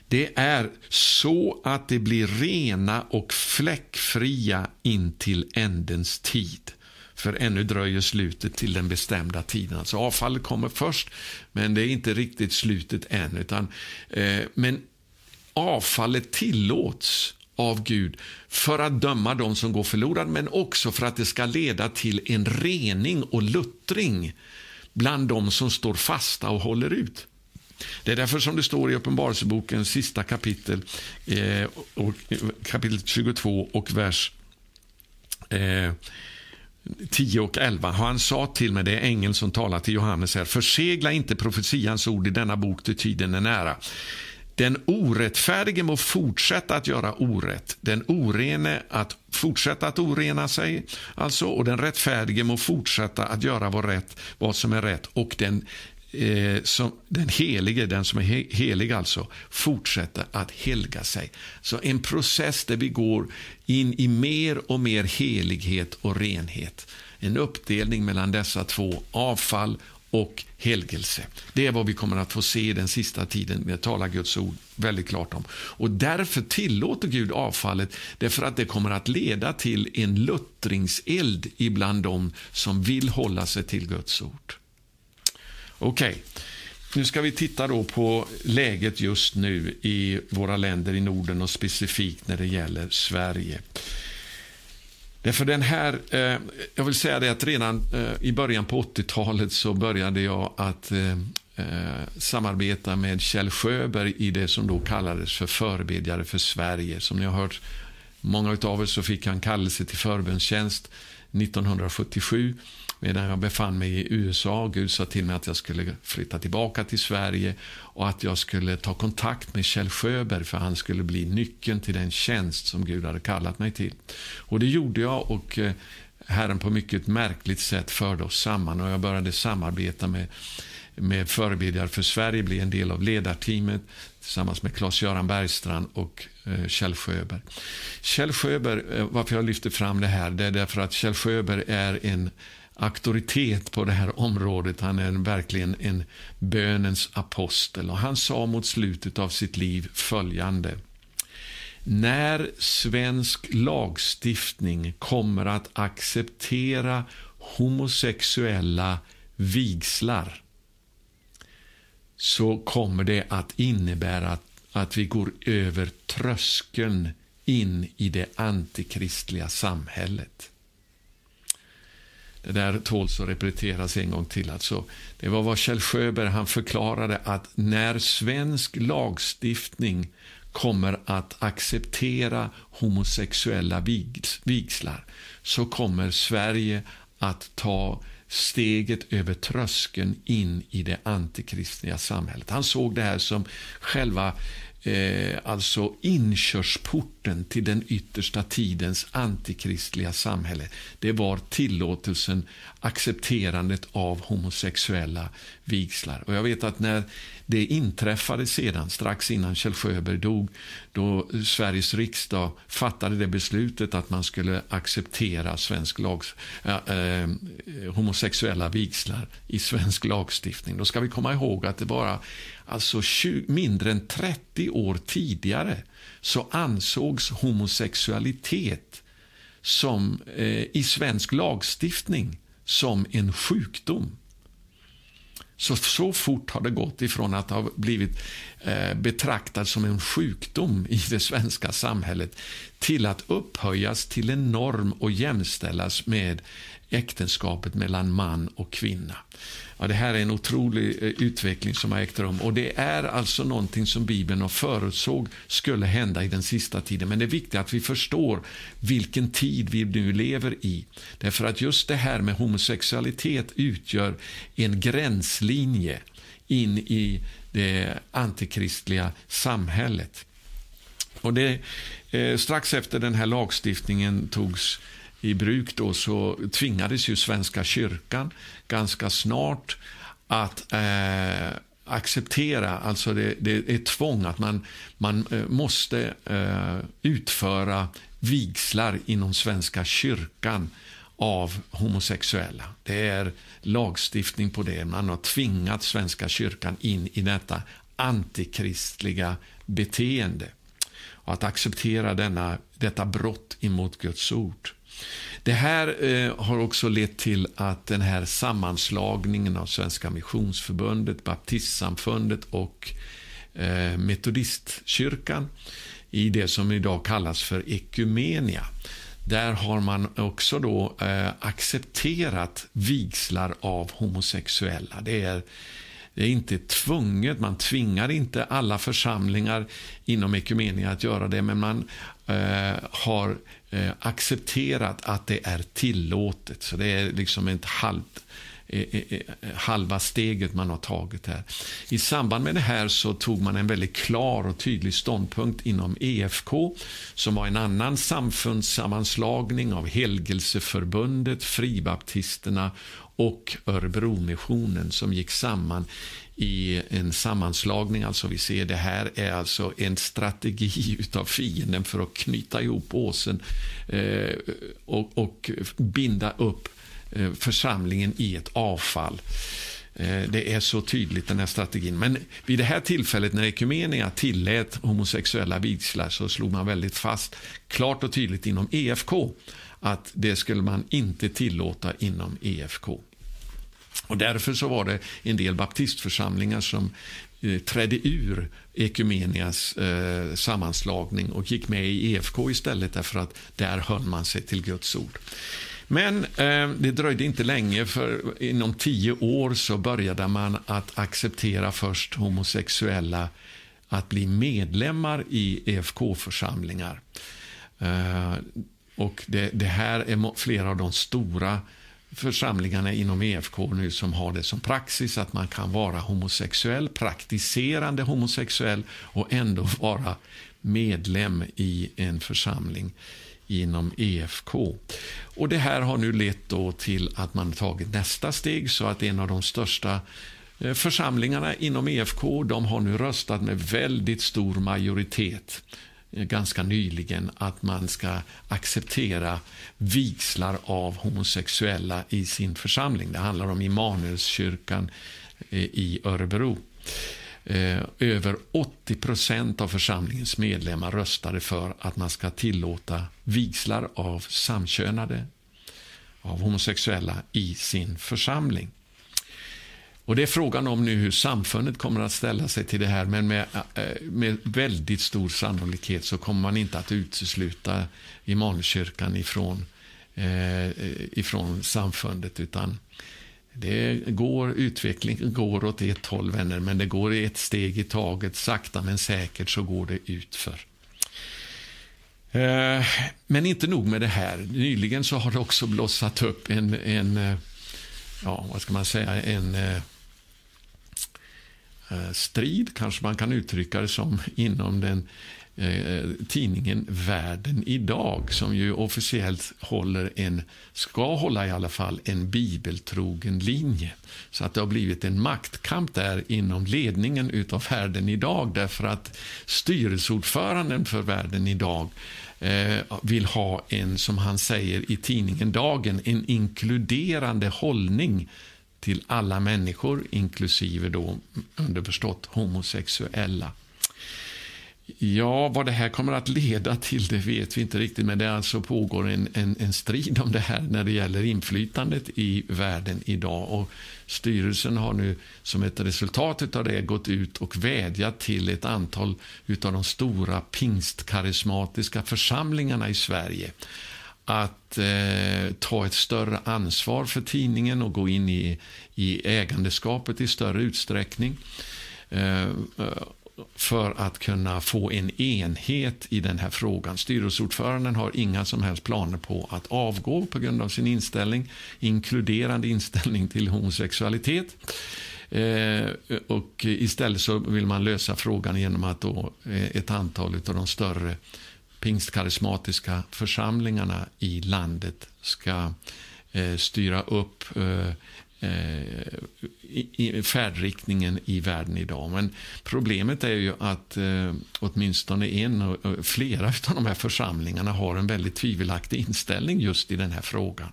Speaker 1: Det är så att det blir rena och fläckfria in till ändens tid. För ännu dröjer slutet till den bestämda tiden. Alltså avfallet kommer först, men det är inte riktigt slutet än. Utan, eh, men avfallet tillåts av Gud för att döma de som går förlorade, men också för att det ska leda till en rening och luttring bland de som står fasta och håller ut. Det är därför som det står i Uppenbarelsebokens sista kapitel, eh, och, kapitel 22 och vers eh, 10 och 11. Han sa till mig, det är ängeln som talar till Johannes här, försegla inte profetians ord i denna bok till tiden är nära. Den orättfärdige må fortsätta att göra orätt, den orene att fortsätta att orena sig, alltså, och den rättfärdige må fortsätta att göra vad, rätt, vad som är rätt och den eh, som, den helige, den som är he, helig alltså, fortsätter att helga sig. Så en process där vi går in i mer och mer helighet och renhet. En uppdelning mellan dessa två, avfall och helgelse. Det är vad vi kommer att få se i den sista tiden. Det talar Guds ord väldigt klart om. Och Därför tillåter Gud avfallet, därför att det kommer att leda till en luttringseld ibland dem som vill hålla sig till Guds ord. Okej, okay. nu ska vi titta då på läget just nu i våra länder i Norden och specifikt när det gäller Sverige. Därför den här, eh, jag vill säga det att redan eh, i början på 80-talet så började jag att eh, eh, samarbeta med Kjell Sjöberg i det som då kallades för förebedjare för Sverige. Som ni har hört, många av er så fick han kallelse till förbönstjänst 1977 medan jag befann mig i USA. Gud sa till mig att jag skulle flytta tillbaka till Sverige och att jag skulle ta kontakt med Kjell Sjöberg för han skulle bli nyckeln till den tjänst som Gud hade kallat mig till. Och det gjorde jag och eh, Herren på mycket märkligt sätt förde oss samman och jag började samarbeta med med Förebilder för Sverige, bli en del av ledarteamet tillsammans med Claes-Göran Bergstrand och eh, Kjell Sjöberg. Kjell Sjöberg, eh, varför jag lyfter fram det här, det är därför att Kjell Sjöberg är en auktoritet på det här området. Han är verkligen en bönens apostel. Och Han sa mot slutet av sitt liv följande. När svensk lagstiftning kommer att acceptera homosexuella vigslar så kommer det att innebära att, att vi går över tröskeln in i det antikristliga samhället. Det där tåls att repeteras en gång till. Alltså, det var vad Kjell Sjöberg han förklarade att när svensk lagstiftning kommer att acceptera homosexuella vigslar så kommer Sverige att ta steget över tröskeln in i det antikristliga samhället. Han såg det här som själva eh, alltså inkörsporten till den yttersta tidens antikristliga samhälle. Det var tillåtelsen, accepterandet av homosexuella vigslar. Och jag vet att när det inträffade sedan, strax innan Kjell Sjöberg dog, då Sveriges riksdag fattade det beslutet att man skulle acceptera svensk lags, äh, äh, homosexuella vigslar i svensk lagstiftning. Då ska vi komma ihåg att det bara alltså 20, mindre än 30 år tidigare så ansågs homosexualitet som, eh, i svensk lagstiftning som en sjukdom. Så, så fort har det gått ifrån att ha blivit eh, betraktad som en sjukdom i det svenska samhället till att upphöjas till en norm och jämställas med äktenskapet mellan man och kvinna. Ja, det här är en otrolig eh, utveckling som har ägt rum och det är alltså någonting som Bibeln har förutsåg skulle hända i den sista tiden. Men det är viktigt att vi förstår vilken tid vi nu lever i. Därför att just det här med homosexualitet utgör en gränslinje in i det antikristliga samhället. Och det, eh, strax efter den här lagstiftningen togs i bruk då, så tvingades ju Svenska kyrkan ganska snart att eh, acceptera, alltså det, det, är tvång att man, man eh, måste eh, utföra vigslar inom Svenska kyrkan av homosexuella. Det är lagstiftning på det. Man har tvingat Svenska kyrkan in i detta antikristliga beteende och att acceptera denna, detta brott emot Guds ord. Det här eh, har också lett till att den här sammanslagningen av Svenska Missionsförbundet, Baptistsamfundet och eh, Metodistkyrkan i det som idag kallas för ekumenia. Där har man också då eh, accepterat vigslar av homosexuella. Det är det är inte tvunget, man tvingar inte alla församlingar inom ekumenia att göra det, men man eh, har eh, accepterat att det är tillåtet. Så det är liksom ett halvt eh, eh, eh, halva steget man har tagit här. I samband med det här så tog man en väldigt klar och tydlig ståndpunkt inom EFK som var en annan samfundssammanslagning av Helgelseförbundet, Fribaptisterna och Örebromissionen som gick samman i en sammanslagning. Alltså vi ser det här är alltså en strategi (laughs) utav fienden för att knyta ihop åsen eh, och, och, binda upp eh, församlingen i ett avfall. Eh, det är så tydligt, den här strategin. Men vid det här tillfället när Ekumenia tillät homosexuella vigslar så slog man väldigt fast, klart och tydligt inom EFK, att det skulle man inte tillåta inom EFK. Och därför så var det en del baptistförsamlingar som eh, trädde ur Ekumenias eh, sammanslagning och gick med i EFK istället därför att där höll man sig till Guds ord. Men eh, det dröjde inte länge, för inom tio år så började man att acceptera först homosexuella att bli medlemmar i EFK-församlingar. Eh, och det, det, här är flera av de stora församlingarna inom EFK nu som har det som praxis att man kan vara homosexuell, praktiserande homosexuell och ändå vara medlem i en församling inom EFK. Och Det här har nu lett då till att man tagit nästa steg så att en av de största eh, församlingarna inom EFK de har nu röstat med väldigt stor majoritet ganska nyligen att man ska acceptera vigslar av homosexuella i sin församling. Det handlar om Immanuelskyrkan eh, i Örebro. Eh, över 80 procent av församlingens medlemmar röstade för att man ska tillåta vigslar av samkönade, av homosexuella, i sin församling. Och Det är frågan om nu hur samfundet kommer att ställa sig till det här men med, eh, med väldigt stor sannolikhet så kommer man inte att utesluta Immanuelskyrkan ifrån, eh, ifrån samfundet utan det går, utvecklingen går åt ett håll, vänner, men det går ett steg i taget. Sakta men säkert så går det utför. Eh, men inte nog med det här. Nyligen så har det också blossat upp en, en eh, ja, vad ska man säga, en eh, Eh, strid, kanske man kan uttrycka det som, inom den eh, tidningen Världen idag som ju officiellt håller en, ska hålla i alla fall, en bibeltrogen linje. Så att det har blivit en maktkamp där inom ledningen utav Världen idag därför att styrelseordföranden för Världen idag eh, vill ha en, som han säger i tidningen Dagen, en inkluderande hållning till alla människor, inklusive då underförstått homosexuella. Ja, vad det här kommer att leda till det vet vi inte riktigt, men det alltså pågår en, en, en strid om det här när det gäller inflytandet i världen idag. Och Styrelsen har nu som ett resultat av det gått ut och vädjat till ett antal av de stora pingstkarismatiska församlingarna i Sverige att eh, ta ett större ansvar för tidningen och gå in i, i ägandeskapet i större utsträckning. Eh, för att kunna få en enhet i den här frågan. Styrelseordföranden har inga som helst planer på att avgå på grund av sin inställning, inkluderande inställning till homosexualitet. Eh, och istället så vill man lösa frågan genom att då eh, ett antal av de större pingstkarismatiska församlingarna i landet ska eh, styra upp eh, eh i, färdriktningen i världen idag. Men problemet är ju att eh, åtminstone en och flera (laughs) av de här församlingarna har en väldigt tvivelaktig inställning just i den här frågan.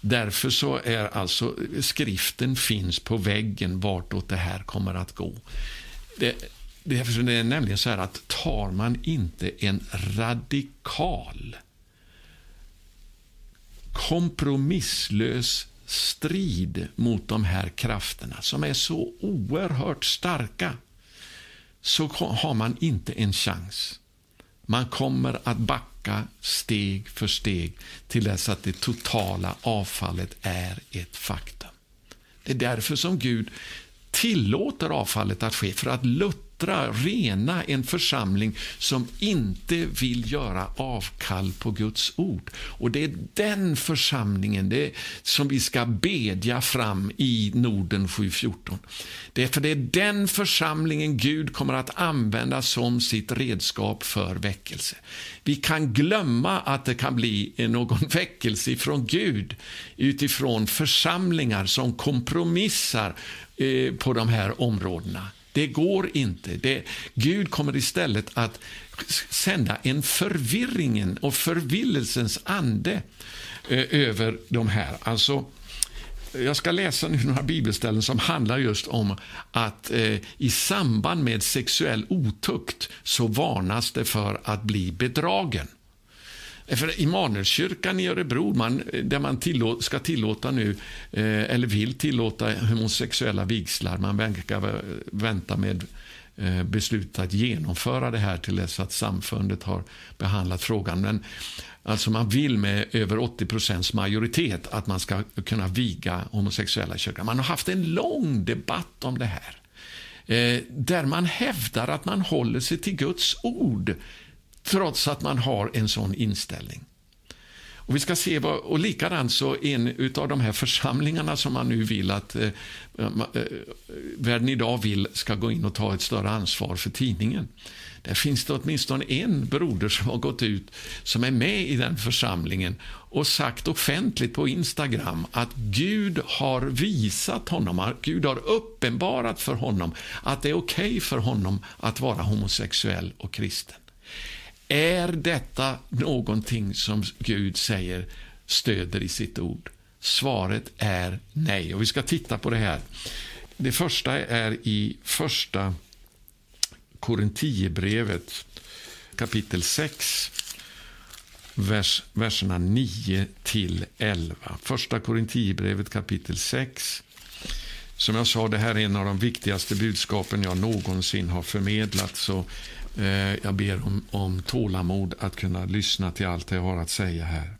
Speaker 1: Därför så är alltså skriften finns på väggen vartåt det här kommer att gå. Det, det, det är nämligen så här att tar man inte en radikal kompromisslös strid mot de här krafterna som är så oerhört starka så har man inte en chans. Man kommer att backa steg för steg till dess att det totala avfallet är ett faktum. Det är därför som Gud tillåter avfallet att ske, för att luttra rena en församling som inte vill göra avkall på Guds ord. Och Det är den församlingen det som vi ska bedja fram i Norden 7.14. Det är för det är den församlingen Gud kommer att använda som sitt redskap för väckelse. Vi kan glömma att det kan bli någon (laughs) väckelse från Gud utifrån församlingar som kompromissar eh, på de här områdena. Det går inte. Det, Gud kommer istället att sända en förvirringen och förvillelsens ande eh, över de här. Alltså, jag ska läsa nu några bibelställen som handlar just om att eh, i samband med sexuell otukt så varnas det för att bli bedragen. Eh, för Immanuelskyrkan i Örebro, man, eh, där man tillå, ska tillåta nu, eh, eller vill tillåta homosexuella vigslar, man verkar vänta med eh, beslut att genomföra det här till dess att samfundet har behandlat frågan. Men alltså man vill med över 80 procents majoritet att man ska kunna viga homosexuella i kyrkan. Man har haft en lång debatt om det här. Eh, där man hävdar att man håller sig till Guds ord trots att man har en sån inställning. Och vi ska se vad, och likadant så en av de här församlingarna som man nu vill att eh, eh, världen idag vill ska gå in och ta ett större ansvar för tidningen. Där finns det åtminstone en broder som har gått ut, som är med i den församlingen och sagt offentligt på Instagram att Gud har visat honom, att Gud har uppenbarat för honom att det är okej okay för honom att vara homosexuell och kristen. Är detta någonting som Gud säger stöder i sitt ord? Svaret är nej. Och Vi ska titta på det här. Det första är i första Korinthierbrevet kapitel 6, vers, verserna 9 till 11. Första Korinthierbrevet kapitel 6. Som jag sa, det här är en av de viktigaste budskapen jag någonsin har förmedlat. Så Eh, jag ber om, om tålamod att kunna lyssna till allt jag har att säga här.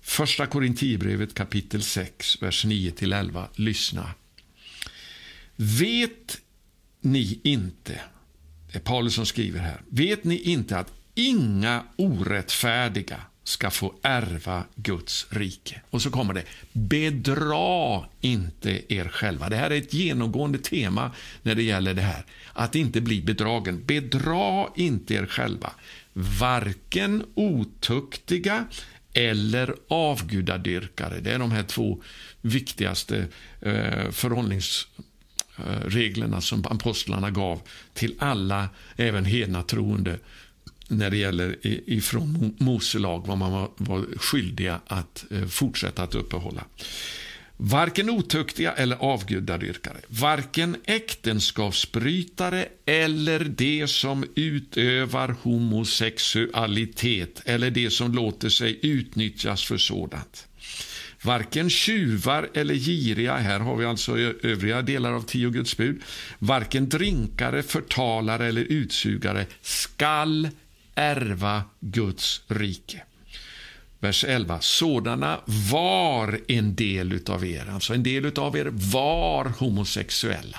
Speaker 1: Första Korintierbrevet kapitel 6, vers 9-11. Lyssna. Vet ni inte, det är Paulus som skriver här, vet ni inte att inga orättfärdiga ska få ärva Guds rike. Och så kommer det, bedra inte er själva. Det här är ett genomgående tema när det gäller det här. Att inte bli bedragen. Bedra inte er själva. Varken otuktiga eller avgudadyrkare. Det är de här två viktigaste eh, förhållningsreglerna eh, som apostlarna gav till alla, även hedna troende när det gäller ifrån Mose lag, vad man var, var skyldiga att eh, fortsätta att uppehålla. Varken otuktiga eller avgudadyrkare, varken äktenskapsbrytare eller de som utövar homosexualitet eller de som låter sig utnyttjas för sådant. Varken tjuvar eller giriga, här har vi alltså övriga delar av tio Guds bud, varken drinkare, förtalare eller utsugare skall ärva Guds rike. Vers 11. Sådana var en del utav er. Alltså en del utav er var homosexuella.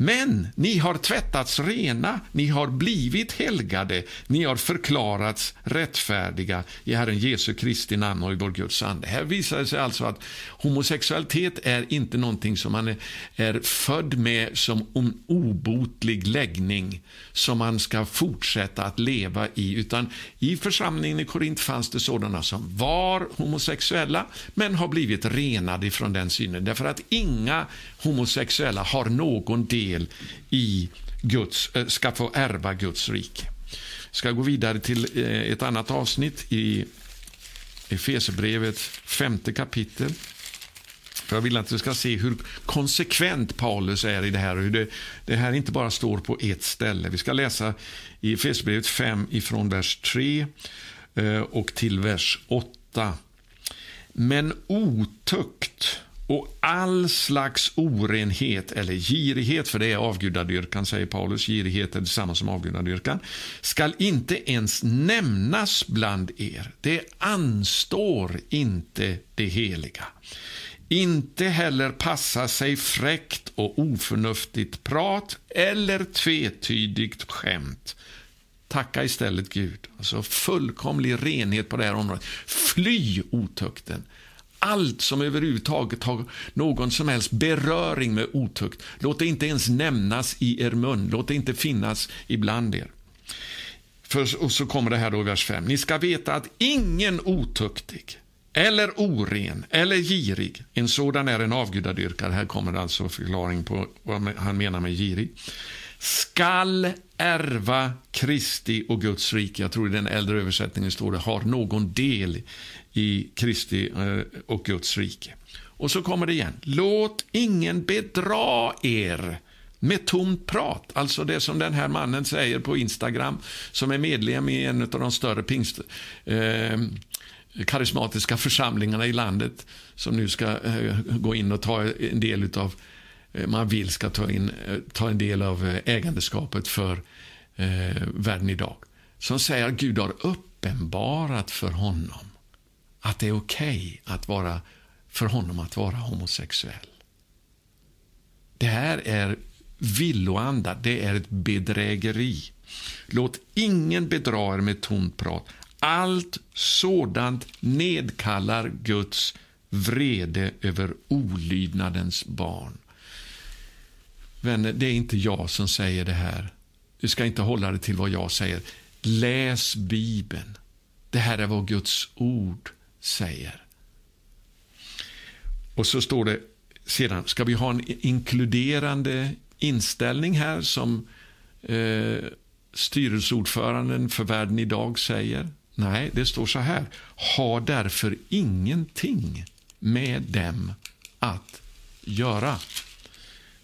Speaker 1: Men ni har tvättats rena, ni har blivit helgade, ni har förklarats rättfärdiga i Herren Jesu Kristi namn och i vår Guds ande. Här visar det sig alltså att homosexualitet är inte någonting som man är, född med som en obotlig läggning som man ska fortsätta att leva i, utan i församlingen i Korint fanns det sådana som var homosexuella men har blivit renade från den synen, därför att inga homosexuella har någon del i Guds, eh, ska få ärva Guds rike. Jag ska gå vidare till eh, ett annat avsnitt i Efesierbrevet femte kapitel. För jag vill att du ska se hur konsekvent Paulus är i det här. hur det, det här inte bara står på ett ställe. Vi ska läsa i Efesierbrevet 5 ifrån vers 3 eh, och till vers 8. Men otukt och all slags orenhet eller girighet, för det är avgudadyrkan, säger Paulus, girighet är detsamma som avgudadyrkan, skall inte ens nämnas bland er. Det anstår inte det heliga. Inte heller passa sig fräckt och oförnuftigt prat eller tvetydigt skämt. Tacka istället Gud. Alltså fullkomlig renhet på det här området. Fly otukten allt som överhuvudtaget har någon som helst beröring med otukt. Låt det inte ens nämnas i er mun. Låt det inte finnas ibland er. För, och så kommer det här då i vers 5. Ni ska veta att ingen otuktig eller oren eller girig, en sådan är en avgudadyrkare. Här kommer alltså förklaring på vad han menar med girig. Skall ärva Kristi och Guds rike. Jag tror i den äldre översättningen står det har någon del i Kristi eh, och Guds rike. Och så kommer det igen. Låt ingen bedra er med tomt prat. Alltså det som den här mannen säger på Instagram, som är medlem i en av de större pingst, eh, karismatiska församlingarna i landet, som nu ska eh, gå in och ta en del av, eh, man vill ska ta, in, eh, ta en del av eh, ägandeskapet för eh, världen idag. Som säger att Gud har uppenbarat för honom att det är okej okay att vara, för honom att vara homosexuell. Det här är villoanda, det är ett bedrägeri. Låt ingen bedra er med tomt prat. Allt sådant nedkallar Guds vrede över olydnadens barn. Vänner, det är inte jag som säger det här. Du ska inte hålla det till vad jag säger. Läs Bibeln. Det här är vad Guds ord säger. Och så står det sedan, ska vi ha en inkluderande inställning här som eh, styrelseordföranden för Världen idag säger? Nej, det står så här. Ha därför ingenting med dem att göra.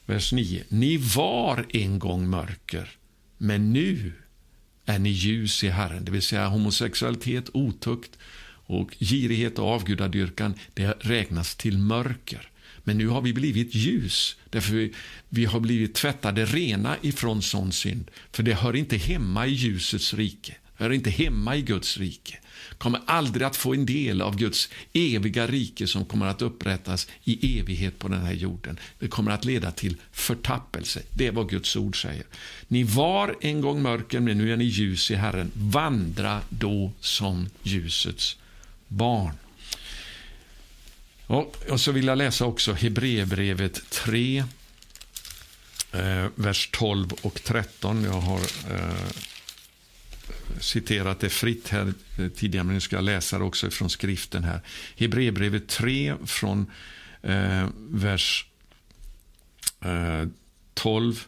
Speaker 1: Vers 9. Ni var en gång mörker, men nu är ni ljus i Herren. Det vill säga homosexualitet, otukt, och girighet och avgudadyrkan, det räknas till mörker. Men nu har vi blivit ljus, därför vi, vi har blivit tvättade rena ifrån sån synd. För det hör inte hemma i ljusets rike. hör inte hemma i Guds rike, kommer aldrig att få en del av Guds eviga rike som kommer att upprättas i evighet på den här jorden. Det kommer att leda till förtappelse. Det är vad Guds ord säger. Ni var en gång mörker, men nu är ni ljus i Herren. Vandra då som ljusets barn. Och, och så vill jag läsa också Hebreerbrevet 3, eh, vers 12 och 13. Jag har eh, citerat det fritt här tidigare, men nu ska jag läsa det också från skriften här. Hebreerbrevet 3 från eh, vers eh, 12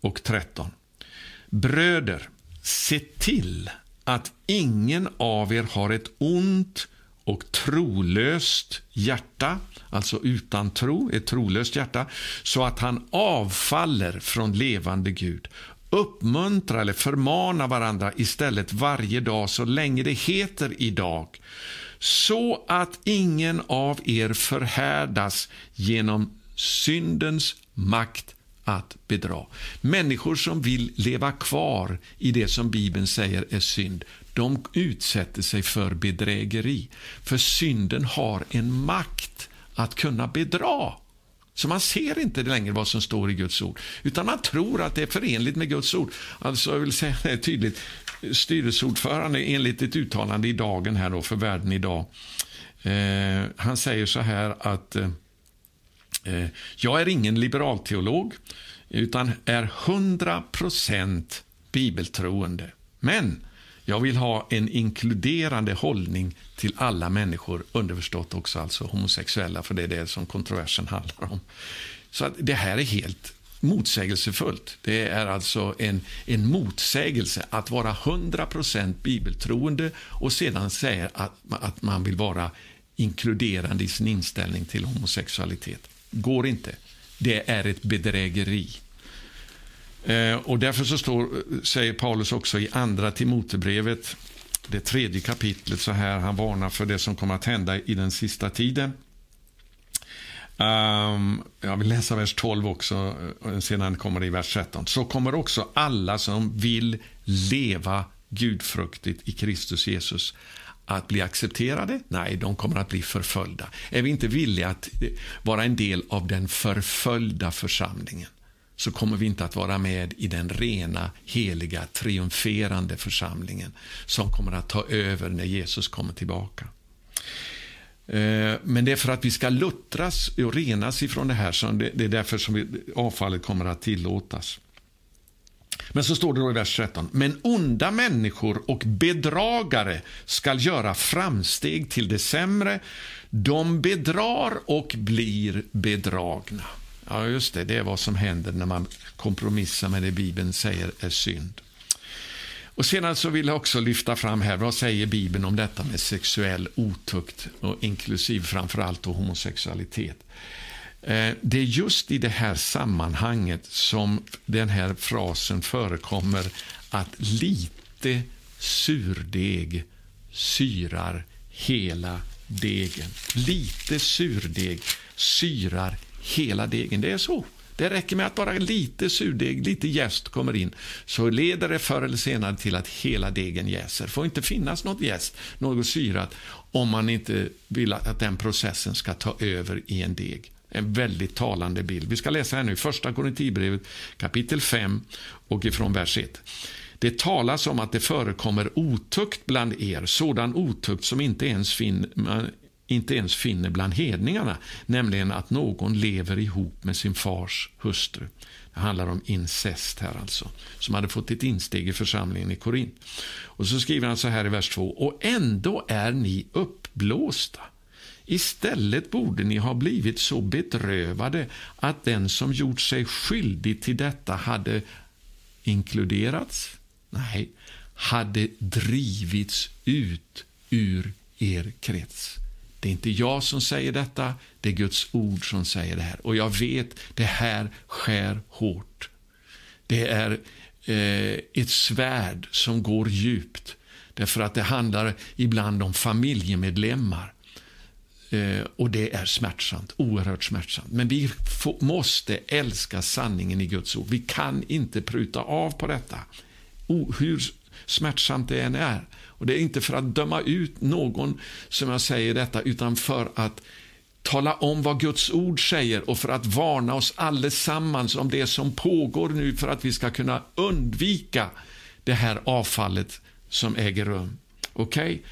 Speaker 1: och 13. Bröder, se till att ingen av er har ett ont och trolöst hjärta, alltså utan tro, ett trolöst hjärta, så att han avfaller från levande Gud. Uppmuntra eller förmana varandra istället varje dag så länge det heter idag, så att ingen av er förhärdas genom syndens makt att bedra. Människor som vill leva kvar i det som Bibeln säger är synd, de utsätter sig för bedrägeri. För synden har en makt att kunna bedra. Så man ser inte längre vad som står i Guds ord, utan man tror att det är förenligt med Guds ord. Alltså, jag vill säga det tydligt, styrelseordförande enligt ett uttalande i Dagen här då, för världen idag. Eh, han säger så här att eh, Eh, jag är ingen liberalteolog, utan är 100 procent bibeltroende. Men jag vill ha en inkluderande hållning till alla människor, underförstått också alltså homosexuella, för det är det som kontroversen handlar om. Så att det här är helt motsägelsefullt. Det är alltså en, en motsägelse att vara 100% bibeltroende och sedan säga att, att man vill vara inkluderande i sin inställning till homosexualitet. Går inte. Det är ett bedrägeri. Eh, och därför så står, säger Paulus också i andra Timotebrevet, det tredje kapitlet, så här, han varnar för det som kommer att hända i den sista tiden. Um, jag vill läsa vers 12 också, eh, sedan kommer det i vers 13. Så kommer också alla som vill leva gudfruktigt i Kristus Jesus att bli accepterade? Nej, de kommer att bli förföljda. Är vi inte villiga att vara en del av den förföljda församlingen? så kommer vi inte att vara med i den rena, heliga, triumferande församlingen som kommer att ta över när Jesus kommer tillbaka. Eh, men det är för att vi ska luttras och renas ifrån det här, som det är därför som avfallet kommer att tillåtas. Men så står det då i vers 13. Men onda människor och bedragare skall göra framsteg till det sämre. De bedrar och blir bedragna. Ja, just det. Det är vad som händer när man kompromissar med det Bibeln säger är synd. Och Sedan så alltså vill jag också lyfta fram här, vad säger Bibeln om detta med sexuell otukt, och inklusive framförallt homosexualitet. Eh, det är just i det här sammanhanget som den här frasen förekommer att lite surdeg syrar hela degen. Lite surdeg syrar hela degen. Det är så. Det räcker med att bara lite surdeg, lite jäst kommer in, så leder det förr eller senare till att hela degen jäser. Det får inte finnas något jäst, något syrat, om man inte vill att den processen ska ta över i en deg. En väldigt talande bild. Vi ska läsa här nu, första Korinthierbrevet kapitel 5 och ifrån vers 1. Det talas om att det förekommer otukt bland er, sådan otukt som inte ens, fin inte ens finner bland hedningarna, nämligen att någon lever ihop med sin fars hustru. Det handlar om incest här alltså, som hade fått ett insteg i församlingen i Korint. Och så skriver han så här i vers 2. Och ändå är ni uppblåsta. Istället borde ni ha blivit så bedrövade att den som gjort sig skyldig till detta hade inkluderats? Nej, hade drivits ut ur er krets. Det är inte jag som säger detta, det är Guds ord som säger det här. Och jag vet, det här skär hårt. Det är eh, ett svärd som går djupt. Därför att det handlar ibland om familjemedlemmar. Eh, och det är smärtsamt, oerhört smärtsamt. Men vi måste älska sanningen i Guds ord. Vi kan inte pruta av på detta. O, hur smärtsamt det än är. Och Det är inte för att döma ut någon som jag säger detta, utan för att tala om vad Guds ord säger och för att varna oss allesammans om det som pågår nu för att vi ska kunna undvika det här avfallet som äger rum. Okej?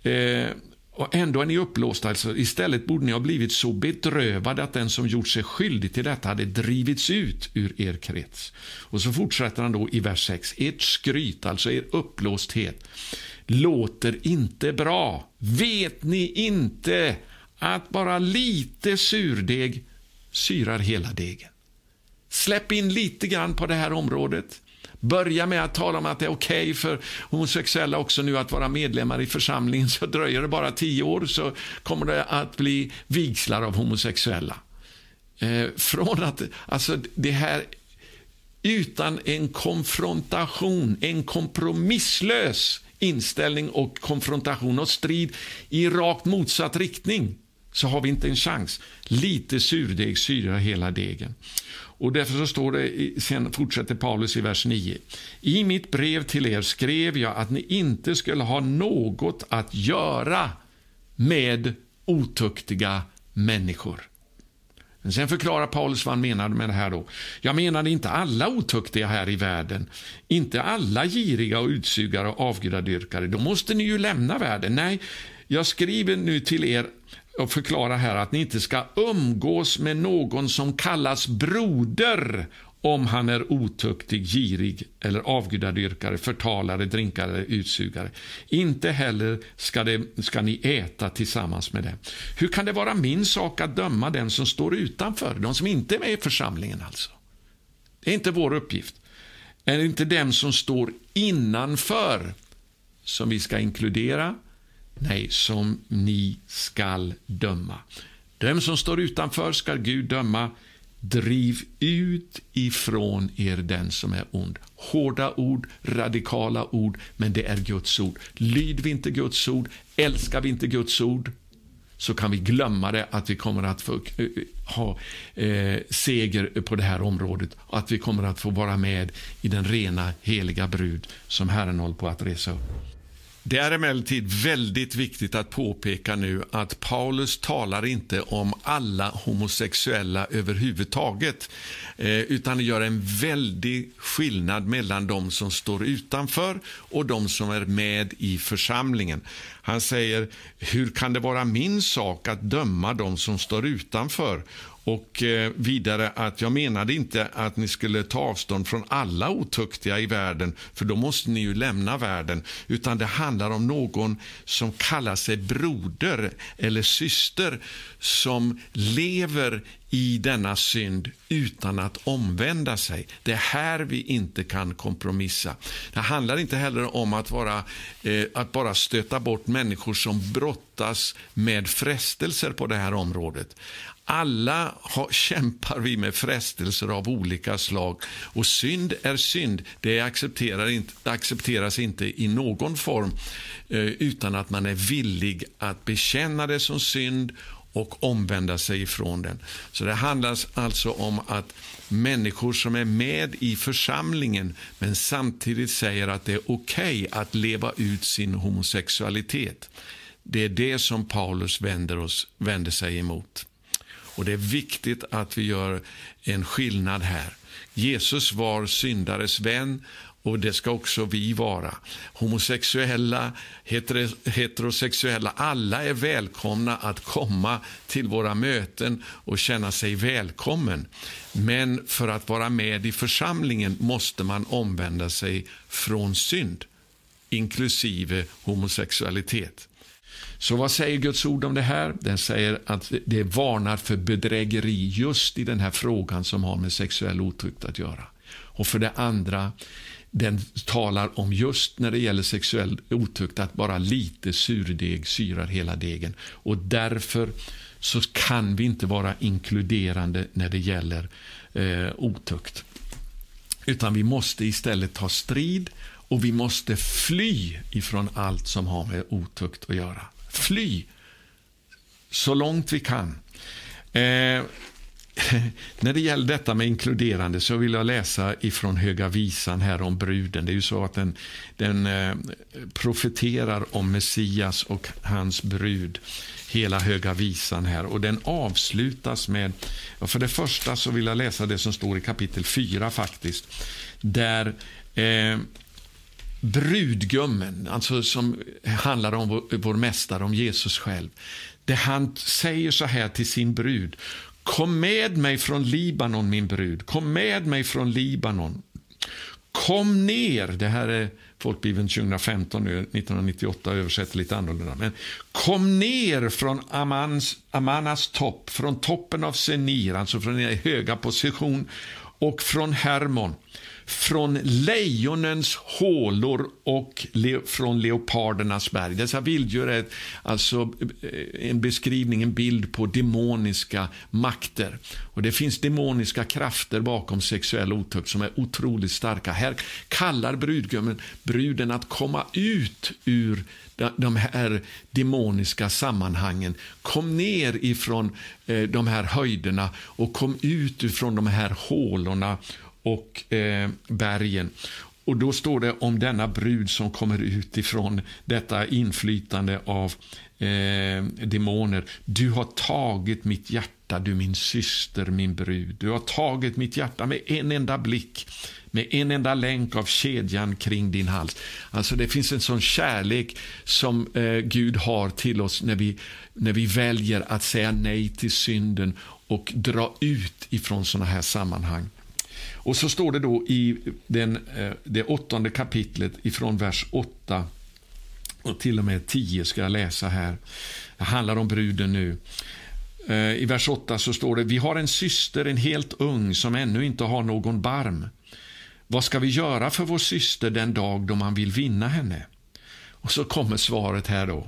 Speaker 1: Okay? Eh, och ändå är ni upplåsta. Alltså, istället borde ni ha blivit så bedrövade att den som gjort sig skyldig till detta hade drivits ut ur er krets. Och så fortsätter han då i vers 6. Ert skryt, alltså er upplåsthet, låter inte bra. Vet ni inte att bara lite surdeg syrar hela degen? Släpp in lite grann på det här området. Börja med att tala om att det är okej okay för homosexuella också nu att vara medlemmar i församlingen, så dröjer det bara tio år så kommer det att bli vigslar av homosexuella. Eh, från att, alltså det här utan en konfrontation, en kompromisslös inställning och konfrontation och strid i rakt motsatt riktning så har vi inte en chans. Lite surdeg syrar hela degen. Och därför så står det, sen fortsätter Paulus i vers 9. I mitt brev till er skrev jag att ni inte skulle ha något att göra med otuktiga människor. Men sen förklarar Paulus vad han menade med det här. då. Jag menade inte alla otuktiga här i världen, inte alla giriga och utsugare och avgudadyrkare. Då måste ni ju lämna världen. Nej, jag skriver nu till er och förklara här att ni inte ska umgås med någon som kallas broder om han är otuktig, girig eller avgudadyrkare, förtalare, drinkare eller utsugare. Inte heller ska, det, ska ni äta tillsammans med dem. Hur kan det vara min sak att döma den som står utanför, de som inte är med i församlingen alltså? Det är inte vår uppgift. Är det inte dem som står innanför som vi ska inkludera? Nej, som ni skall döma. Dem som står utanför skall Gud döma. Driv ut ifrån er den som är ond. Hårda ord, radikala ord, men det är Guds ord. Lyd vi inte Guds ord, älskar vi inte Guds ord, så kan vi glömma det, att vi kommer att få eh, ha eh, seger på det här området och att vi kommer att få vara med i den rena, heliga brud som Herren håller på att resa upp. Det är emellertid väldigt viktigt att påpeka nu att Paulus talar inte om alla homosexuella överhuvudtaget, eh, utan gör en väldig skillnad mellan de som står utanför och de som är med i församlingen. Han säger, hur kan det vara min sak att döma de som står utanför? Och eh, vidare att jag menade inte att ni skulle ta avstånd från alla otuktiga i världen, för då måste ni ju lämna världen. Utan det handlar om någon som kallar sig broder eller syster som lever i denna synd utan att omvända sig. Det är här vi inte kan kompromissa. Det handlar inte heller om att, vara, eh, att bara stöta bort människor som brottas med frestelser på det här området. Alla har, kämpar vi med frestelser av olika slag. Och synd är synd. Det accepterar inte, accepteras inte i någon form eh, utan att man är villig att bekänna det som synd och omvända sig ifrån den. Så det handlar alltså om att människor som är med i församlingen men samtidigt säger att det är okej okay att leva ut sin homosexualitet. Det är det som Paulus vänder, oss, vänder sig emot. Och Det är viktigt att vi gör en skillnad här. Jesus var syndares vän och det ska också vi vara. Homosexuella, heterosexuella, alla är välkomna att komma till våra möten och känna sig välkommen. Men för att vara med i församlingen måste man omvända sig från synd, inklusive homosexualitet. Så vad säger Guds ord om det här? Den säger att det varnar för bedrägeri just i den här frågan som har med sexuell otukt att göra. Och för det andra, den talar om just när det gäller sexuell otukt att bara lite surdeg syrar hela degen. Och därför så kan vi inte vara inkluderande när det gäller eh, otukt. Utan vi måste istället ta strid och vi måste fly ifrån allt som har med otukt att göra. Fly så långt vi kan. Eh, (laughs) när det gäller detta med inkluderande så vill jag läsa ifrån Höga visan här om bruden. Det är ju så att den, den eh, profeterar om Messias och hans brud. Hela Höga visan här. Och den avslutas med, för det första så vill jag läsa det som står i kapitel 4 faktiskt. Där eh, brudgummen, alltså som handlar om vår, vår mästare, om Jesus själv. Det han säger så här till sin brud. Kom med mig från Libanon, min brud. Kom med mig från Libanon. Kom ner. Det här är Folkbibeln 2015, nu, 1998 översätter lite annorlunda. Men kom ner från Amans, Amanas topp, från toppen av Senir, alltså från den höga position, och från Hermon från lejonens hålor och le från leopardernas berg. Dessa vilddjur är alltså eh, en beskrivning, en bild på demoniska makter. Och Det finns demoniska krafter bakom sexuell otukt som är otroligt starka. Här kallar brudgummen bruden att komma ut ur de här demoniska sammanhangen. Kom ner ifrån eh, de här höjderna och kom ut ifrån de här hålorna och eh, bergen. Och Då står det om denna brud som kommer ut ifrån detta inflytande av eh, demoner. Du har tagit mitt hjärta, du min syster, min brud. Du har tagit mitt hjärta med en enda blick, med en enda länk av kedjan kring din hals. Alltså Det finns en sån kärlek som eh, Gud har till oss när vi, när vi väljer att säga nej till synden och dra ut ifrån såna här sammanhang. Och så står det då i den, eh, det åttonde kapitlet ifrån vers 8 och till och med 10 ska jag läsa här. Det handlar om bruden nu. Eh, I vers 8 så står det, vi har en syster, en helt ung, som ännu inte har någon barm. Vad ska vi göra för vår syster den dag då man vill vinna henne? Och så kommer svaret här då,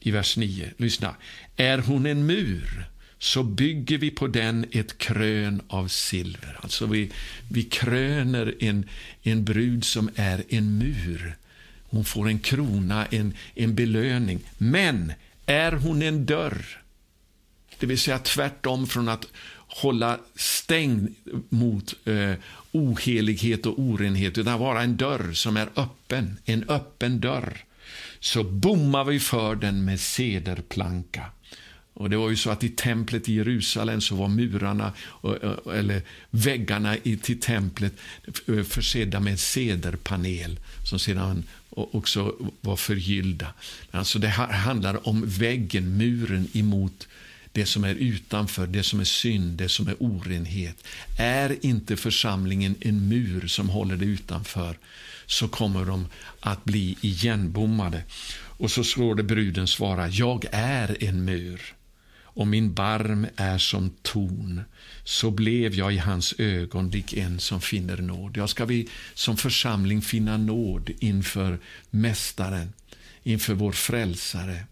Speaker 1: i vers 9. Lyssna. Är hon en mur? Så bygger vi på den ett krön av silver. Alltså vi, vi kröner en, en brud som är en mur. Hon får en krona, en, en belöning. Men är hon en dörr, det vill säga tvärtom från att hålla stängd mot eh, ohelighet och orenhet, utan vara en dörr som är öppen, en öppen dörr, så bommar vi för den med sederplanka. Och det var ju så att i templet i Jerusalem så var murarna, eller väggarna till templet försedda med cederpanel som sedan också var förgyllda. Alltså det handlar om väggen, muren emot det som är utanför, det som är synd, det som är orenhet. Är inte församlingen en mur som håller det utanför så kommer de att bli igenbommade. Och så slår det bruden svara, jag är en mur och min barm är som torn, så blev jag i hans ögon lik en som finner nåd. Jag ska vi som församling finna nåd inför Mästaren, inför vår frälsare,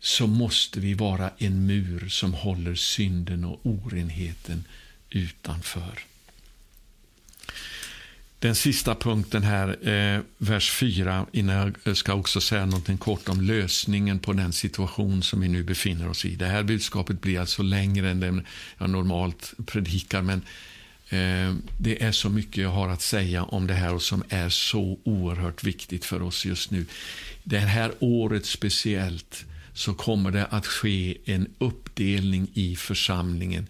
Speaker 1: så måste vi vara en mur som håller synden och orenheten utanför. Den sista punkten här, eh, vers 4, innan jag eh, ska också säga något kort om lösningen på den situation som vi nu befinner oss i. Det här budskapet blir alltså längre än det jag normalt predikar, men eh, det är så mycket jag har att säga om det här och som är så oerhört viktigt för oss just nu. Det här året speciellt så kommer det att ske en uppdelning i församlingen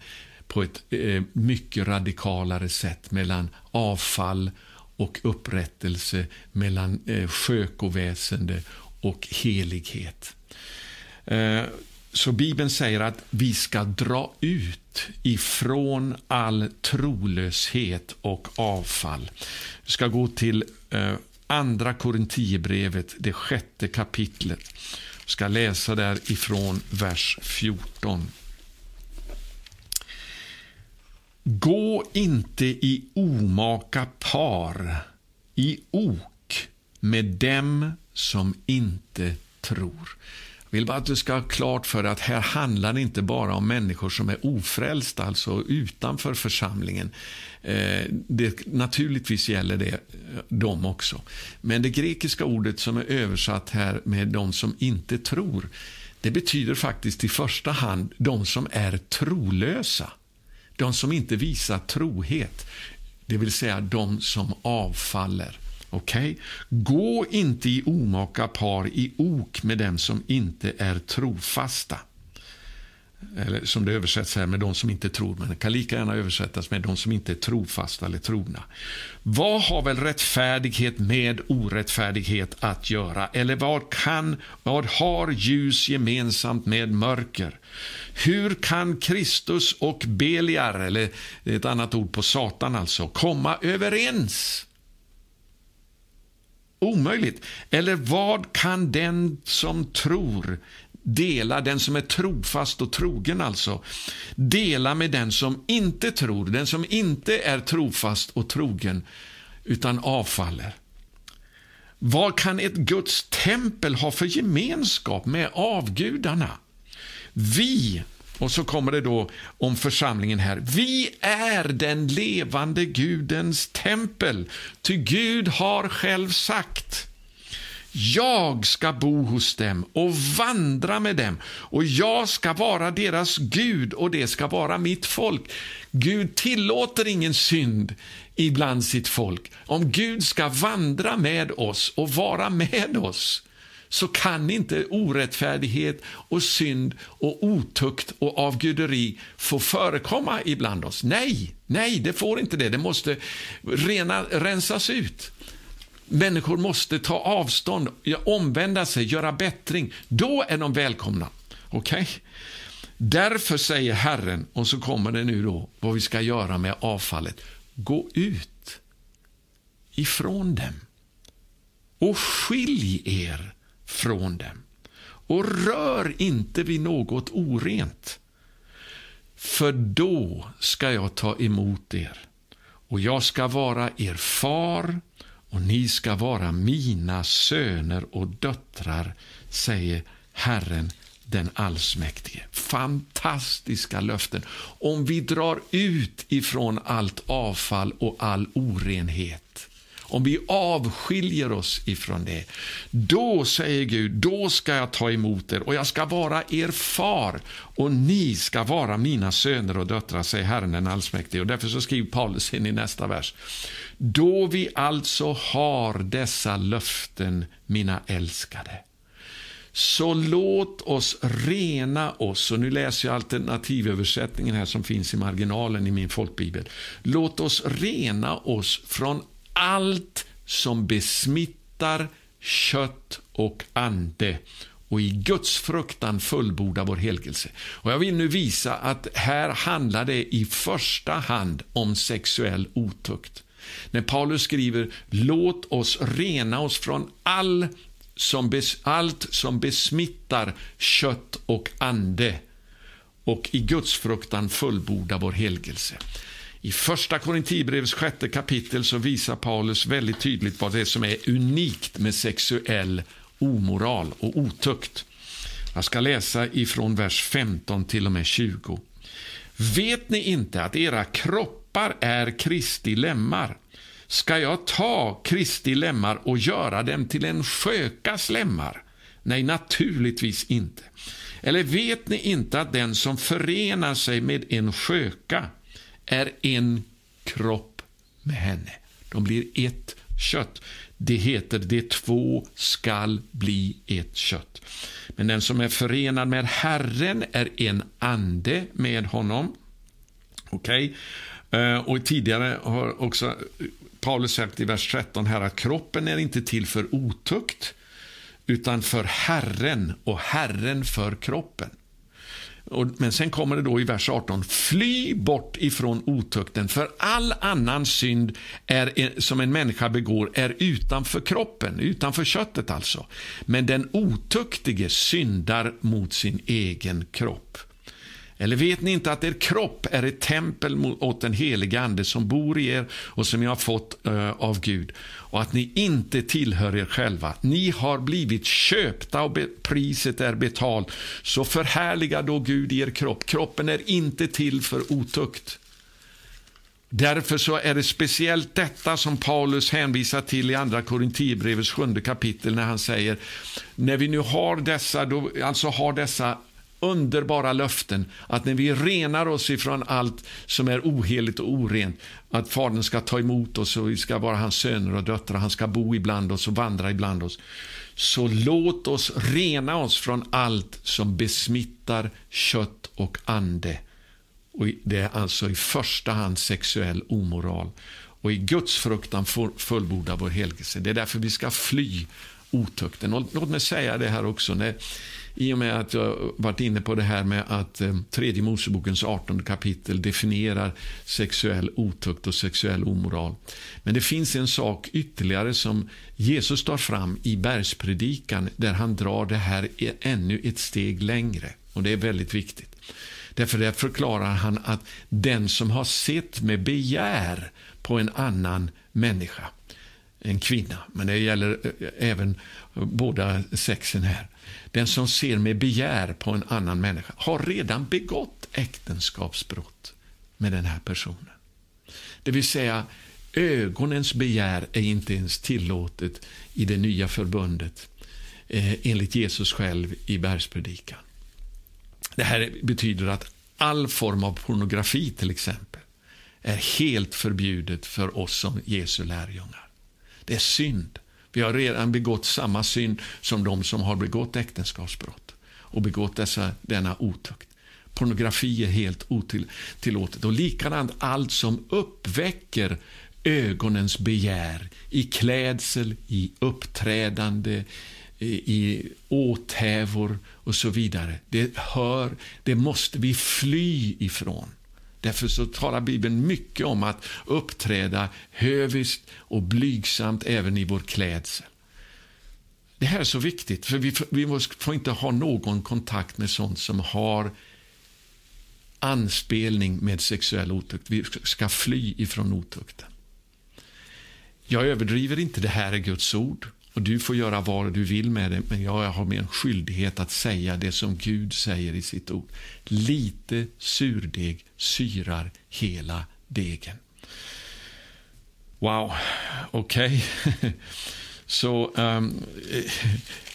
Speaker 1: på ett eh, mycket radikalare sätt mellan avfall och upprättelse, mellan eh, skökoväsende och helighet. Eh, så Bibeln säger att vi ska dra ut ifrån all trolöshet och avfall. Vi ska gå till eh, Andra Korinthierbrevet, det sjätte kapitlet. Vi ska läsa där ifrån vers 14. Gå inte i omaka par, i ok med dem som inte tror. Jag vill bara att du ska ha klart för att här handlar det inte bara om människor som är ofrälsta, alltså utanför församlingen. Eh, det, naturligtvis gäller det eh, dem också. Men det grekiska ordet som är översatt här med de som inte tror, det betyder faktiskt i första hand de som är trolösa de som inte visar trohet, det vill säga de som avfaller. Okej? Okay? Gå inte i omaka par i ok med dem som inte är trofasta. Eller som det översätts här med de som inte tror, men det kan lika gärna översättas med de som inte är trofasta eller trogna. Vad har väl rättfärdighet med orättfärdighet att göra? Eller vad, kan, vad har ljus gemensamt med mörker? Hur kan Kristus och Beliar, eller ett annat ord på Satan alltså, komma överens? Omöjligt. Eller vad kan den som tror dela, den som är trofast och trogen alltså, dela med den som inte tror, den som inte är trofast och trogen, utan avfaller. Vad kan ett Guds tempel ha för gemenskap med avgudarna? Vi, och så kommer det då om församlingen här. Vi är den levande Gudens tempel, ty Gud har själv sagt jag ska bo hos dem och vandra med dem och jag ska vara deras Gud och det ska vara mitt folk. Gud tillåter ingen synd ibland sitt folk. Om Gud ska vandra med oss och vara med oss så kan inte orättfärdighet och synd och otukt och avguderi få förekomma ibland oss. Nej, nej, det får inte det. Det måste rena, rensas ut. Människor måste ta avstånd, omvända sig, göra bättring. Då är de välkomna. Okej? Okay? Därför säger Herren, och så kommer det nu då vad vi ska göra med avfallet. Gå ut ifrån dem och skilj er från dem och rör inte vid något orent. För då ska jag ta emot er och jag ska vara er far och ni ska vara mina söner och döttrar, säger Herren den allsmäktige. Fantastiska löften. Om vi drar ut ifrån allt avfall och all orenhet, om vi avskiljer oss ifrån det, då säger Gud, då ska jag ta emot er och jag ska vara er far och ni ska vara mina söner och döttrar, säger Herren den allsmäktige. Och därför så skriver Paulus in i nästa vers. Då vi alltså har dessa löften, mina älskade, så låt oss rena oss, och nu läser jag alternativöversättningen här som finns i marginalen i min folkbibel. Låt oss rena oss från allt som besmittar kött och ande och i Guds fruktan fullborda vår helgelse. Och jag vill nu visa att här handlar det i första hand om sexuell otukt. När Paulus skriver låt oss rena oss från all som bes, allt som besmittar kött och ande och i Guds fruktan fullborda vår helgelse. I första Korinthierbrevets sjätte kapitel så visar Paulus väldigt tydligt vad det är som är unikt med sexuell omoral och otukt. Jag ska läsa ifrån vers 15 till och med 20. Vet ni inte att era kroppar är Kristi lemmar? Ska jag ta Kristi lemmar och göra dem till en skökas lemmar? Nej, naturligtvis inte. Eller vet ni inte att den som förenar sig med en sköka är en kropp med henne? De blir ett kött. Det heter de två skall bli ett kött. Men den som är förenad med Herren är en ande med honom. Okej? Okay? Och tidigare har också Paulus sagt i vers 13 här att kroppen är inte till för otukt utan för Herren och Herren för kroppen. Men sen kommer det då i vers 18. Fly bort ifrån otukten, för all annan synd är, som en människa begår är utanför kroppen, utanför köttet alltså. Men den otuktige syndar mot sin egen kropp. Eller vet ni inte att er kropp är ett tempel åt den helige Ande som bor i er och som ni har fått uh, av Gud och att ni inte tillhör er själva. Ni har blivit köpta och priset är betalt. Så förhärliga då Gud i er kropp. Kroppen är inte till för otukt. Därför så är det speciellt detta som Paulus hänvisar till i Andra Korinthierbrevets sjunde kapitel när han säger när vi nu har dessa, då, alltså har dessa underbara löften att när vi renar oss ifrån allt som är oheligt och orent, att Fadern ska ta emot oss och vi ska vara hans söner och döttrar, han ska bo ibland oss och vandra ibland oss. Så låt oss rena oss från allt som besmittar kött och ande. Och det är alltså i första hand sexuell omoral. Och i Guds fruktan fullborda vår helgelse. Det är därför vi ska fly otukten. Och låt mig säga det här också. När, i och med att jag varit inne på det här med att eh, tredje Mosebokens 18 kapitel definierar sexuell otukt och sexuell omoral. Men det finns en sak ytterligare som Jesus tar fram i bergspredikan där han drar det här ännu ett steg längre. Och det är väldigt viktigt. Därför där förklarar han att den som har sett med begär på en annan människa, en kvinna, men det gäller eh, även båda sexen här. Den som ser med begär på en annan människa har redan begått äktenskapsbrott med den här personen. Det vill säga, ögonens begär är inte ens tillåtet i det nya förbundet eh, enligt Jesus själv i bergspredikan. Det här betyder att all form av pornografi till exempel är helt förbjudet för oss som Jesu lärjungar. Det är synd. Vi har redan begått samma synd som de som har begått äktenskapsbrott och begått dessa, denna otukt. Pornografi är helt otillåtet. Och likadant allt som uppväcker ögonens begär i klädsel, i uppträdande, i åthävor och så vidare. Det hör, det måste vi fly ifrån. Därför så talar Bibeln mycket om att uppträda höviskt och blygsamt även i vår klädsel. Det här är så viktigt, för vi, vi får inte ha någon kontakt med sånt som har anspelning med sexuell otukt. Vi ska fly ifrån otukten. Jag överdriver inte, det här är Guds ord. Och Du får göra vad du vill med det, men jag har min en skyldighet att säga det som Gud säger i sitt ord. Lite surdeg syrar hela degen. Wow, okej. Okay. (laughs) Så um,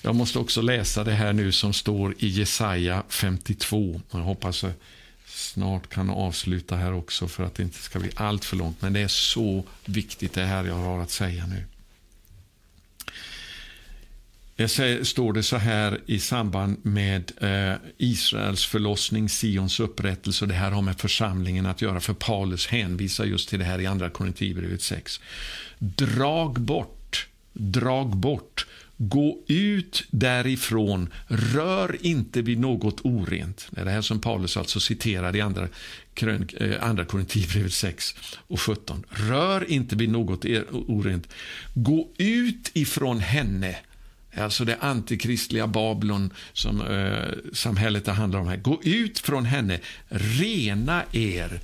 Speaker 1: Jag måste också läsa det här nu som står i Jesaja 52. Jag hoppas jag snart kan avsluta här också för att det inte ska bli allt för långt. Men det är så viktigt det här jag har att säga nu. Det står det så här i samband med eh, Israels förlossning, Sions upprättelse. Och det här har med församlingen att göra, för Paulus hänvisar just till det här i Andra Korinthierbrevet 6. Drag bort, drag bort, gå ut därifrån, rör inte vid något orent. Det är det här som Paulus alltså citerar i Andra, eh, andra Korinthierbrevet 6 och 17. Rör inte vid något orent. Gå ut ifrån henne Alltså det antikristliga Babylon som eh, samhället det handlar om här. Gå ut från henne, rena er,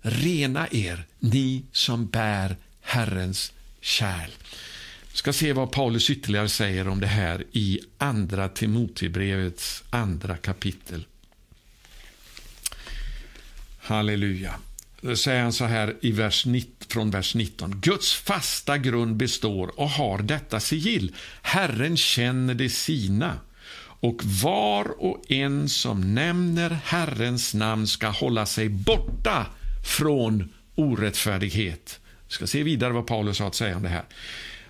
Speaker 1: rena er, ni som bär Herrens kärl. Vi ska se vad Paulus ytterligare säger om det här i Andra Timotebrevets andra kapitel. Halleluja. Säger han så här i vers 19, från vers 19. Guds fasta grund består och har detta sigill. Herren känner det sina. Och var och en som nämner Herrens namn ska hålla sig borta från orättfärdighet. Vi ska se vidare vad Paulus har att säga om det här.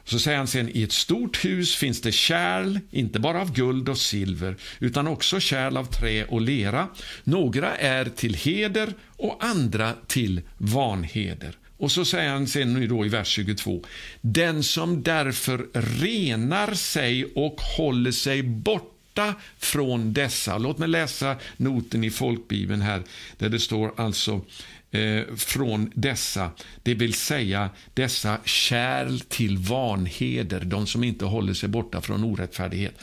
Speaker 1: Så säger han sen, i ett stort hus finns det kärl, inte bara av guld och silver, utan också kärl av trä och lera. Några är till heder och andra till vanheder. Och så säger han sen nu då i vers 22. Den som därför renar sig och håller sig borta från dessa. Låt mig läsa noten i folkbibeln här, där det står alltså Eh, från dessa, det vill säga dessa kärl till vanheder, de som inte håller sig borta från orättfärdighet.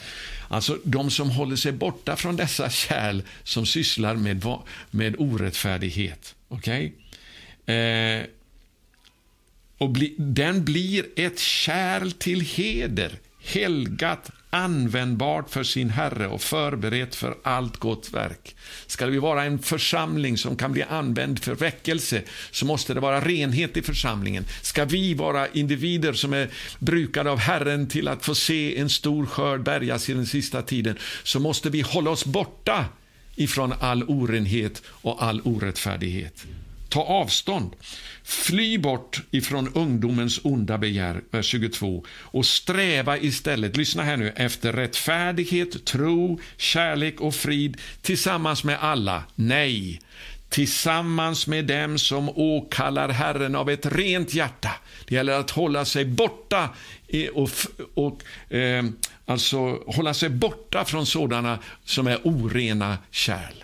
Speaker 1: Alltså de som håller sig borta från dessa kärl som sysslar med, med orättfärdighet. Okej? Okay? Eh, och bli, den blir ett kärl till heder, helgat, användbart för sin Herre och förberett för allt gott verk. Ska vi vara en församling som kan bli använd för väckelse så måste det vara renhet i församlingen. Ska vi vara individer som är brukade av Herren till att få se en stor skörd bärgas i den sista tiden så måste vi hålla oss borta ifrån all orenhet och all orättfärdighet. Ta avstånd. Fly bort ifrån ungdomens onda begär, vers 22, och sträva istället, lyssna här nu, efter rättfärdighet, tro, kärlek och frid tillsammans med alla. Nej, tillsammans med dem som åkallar Herren av ett rent hjärta. Det gäller att hålla sig borta och, och eh, alltså hålla sig borta från sådana som är orena kärl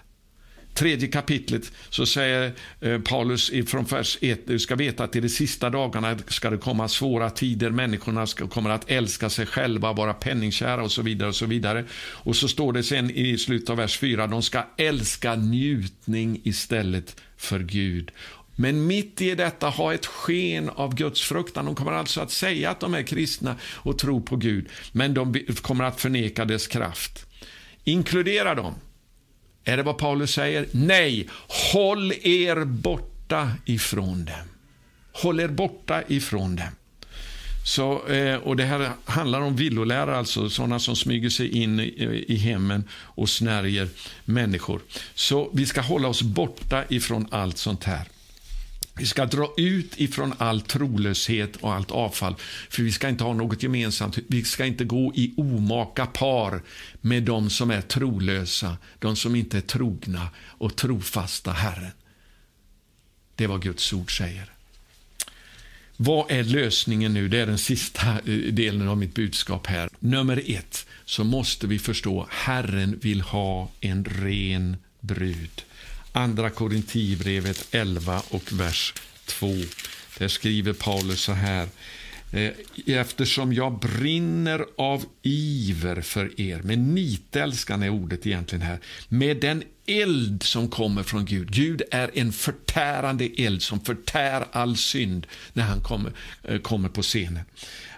Speaker 1: tredje kapitlet så säger eh, Paulus från vers 1, du ska veta att i de sista dagarna ska det komma svåra tider, människorna ska, kommer att älska sig själva, vara penningkära och så vidare. Och så vidare. Och så står det sen i slutet av vers 4, de ska älska njutning istället för Gud. Men mitt i detta ha ett sken av Guds fruktan. De kommer alltså att säga att de är kristna och tror på Gud, men de kommer att förneka dess kraft. Inkludera dem är det vad Paulus säger? Nej, håll er borta ifrån dem. Håll er borta ifrån dem. Så, eh, och Det här handlar om villolärare, alltså sådana som smyger sig in i hemmen och snärjer människor. Så vi ska hålla oss borta ifrån allt sånt här. Vi ska dra ut ifrån all trolöshet och allt avfall, för vi ska inte ha något gemensamt. Vi ska inte gå i omaka par med de som är trolösa, de som inte är trogna och trofasta Herren. Det är vad Guds ord säger. Vad är lösningen nu? Det är den sista eh, delen av mitt budskap här. Nummer ett, så måste vi förstå Herren vill ha en ren brud. Andra Korinthierbrevet 11 och vers 2. Där skriver Paulus så här. Eh, eftersom jag brinner av iver för er, med nitälskan är ordet egentligen här, med den eld som kommer från Gud. Gud är en förtärande eld som förtär all synd när han kommer, eh, kommer på scenen.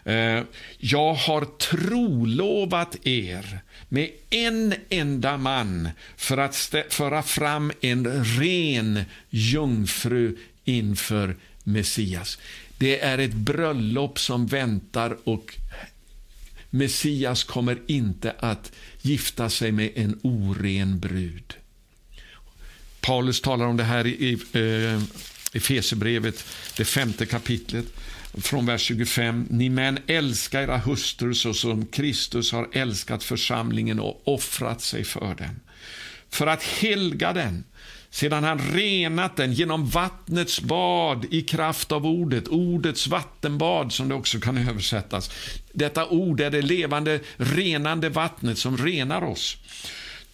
Speaker 1: Eh, jag har trolovat er med en enda man för att föra fram en ren jungfru inför Messias. Det är ett bröllop som väntar och Messias kommer inte att gifta sig med en oren brud. Paulus talar om det här i i eh, Efesierbrevet, det femte kapitlet från vers 25. Ni män älska era hustrur så som Kristus har älskat församlingen och offrat sig för den. För att helga den, sedan han renat den genom vattnets bad i kraft av ordet, ordets vattenbad som det också kan översättas. Detta ord är det levande, renande vattnet som renar oss.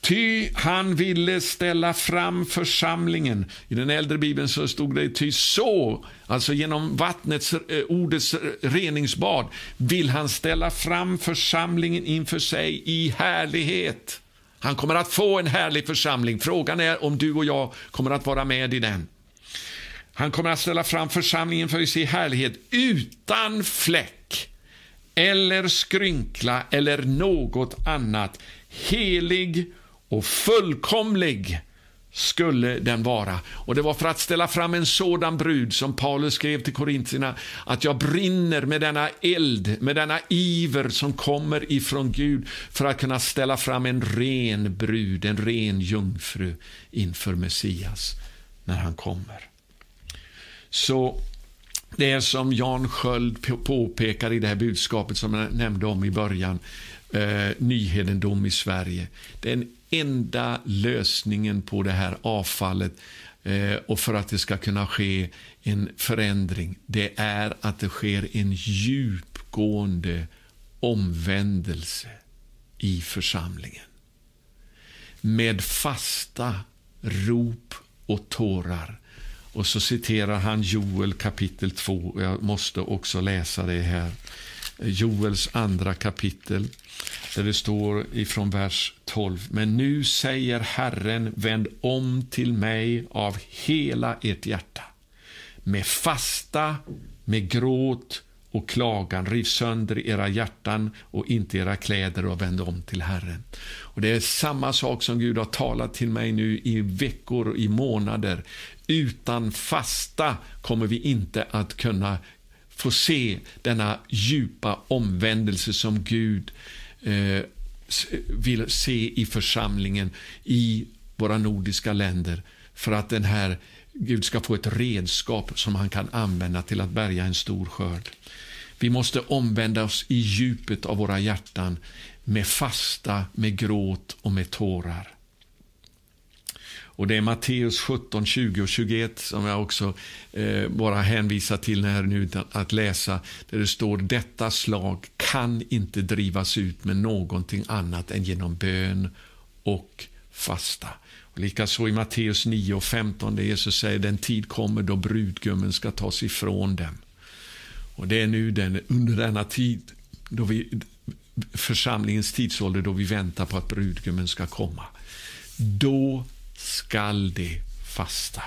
Speaker 1: Ty han ville ställa fram församlingen. I den äldre bibeln så stod det ty så, alltså genom vattnets, eh, ordets reningsbad, vill han ställa fram församlingen inför sig i härlighet. Han kommer att få en härlig församling. Frågan är om du och jag kommer att vara med i den. Han kommer att ställa fram församlingen för sig i härlighet utan fläck eller skrynkla eller något annat. Helig och fullkomlig skulle den vara. Och Det var för att ställa fram en sådan brud som Paulus skrev till korintierna att jag brinner med denna eld, med denna iver som kommer ifrån Gud för att kunna ställa fram en ren brud, en ren jungfru inför Messias när han kommer. Så det är som Jan Sköld påpekar i det här budskapet som jag nämnde om i början, eh, nyhedendom i Sverige. Den enda lösningen på det här avfallet eh, och för att det ska kunna ske en förändring, det är att det sker en djupgående omvändelse i församlingen. Med fasta rop och tårar. Och så citerar han Joel kapitel 2. Jag måste också läsa det här. Joels andra kapitel, där det står ifrån vers 12. Men nu säger Herren, vänd om till mig av hela ert hjärta. Med fasta, med gråt och klagan. Riv sönder era hjärtan och inte era kläder och vänd om till Herren. Och Det är samma sak som Gud har talat till mig nu i veckor och i månader. Utan fasta kommer vi inte att kunna få se denna djupa omvändelse som Gud eh, vill se i församlingen, i våra nordiska länder för att den här Gud ska få ett redskap som han kan använda till att bärga en stor skörd. Vi måste omvända oss i djupet av våra hjärtan med fasta, med gråt och med tårar. Och Det är Matteus 17, 20 och 21 som jag också eh, bara hänvisar till här nu att läsa. Där det står detta slag kan inte drivas ut med någonting annat än genom bön och fasta. Likaså i Matteus 9 och 15 där Jesus säger den tid kommer då brudgummen ska tas ifrån dem. Och Det är nu den, under denna tid, då vi, församlingens tidsålder då vi väntar på att brudgummen ska komma. Då skall de fasta.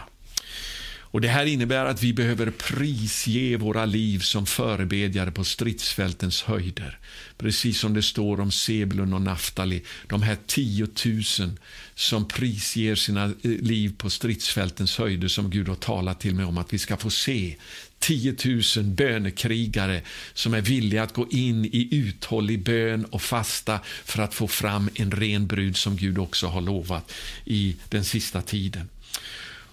Speaker 1: Och Det här innebär att vi behöver prisge våra liv som förebedjare på stridsfältens höjder. Precis som det står om Sebulun och Naftali, de här tiotusen som prisger sina eh, liv på stridsfältens höjder som Gud har talat till mig om att vi ska få se 10 000 bönekrigare som är villiga att gå in i uthållig bön och fasta för att få fram en ren brud som Gud också har lovat i den sista tiden.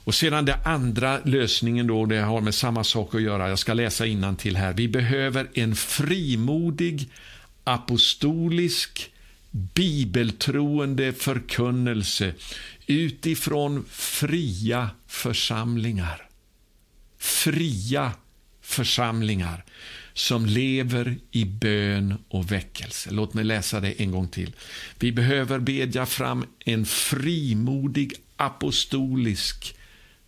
Speaker 1: Och sedan den andra lösningen då, det har med samma sak att göra. Jag ska läsa till här. Vi behöver en frimodig, apostolisk, bibeltroende förkunnelse utifrån fria församlingar. Fria församlingar som lever i bön och väckelse. Låt mig läsa det en gång till. Vi behöver bedja fram en frimodig apostolisk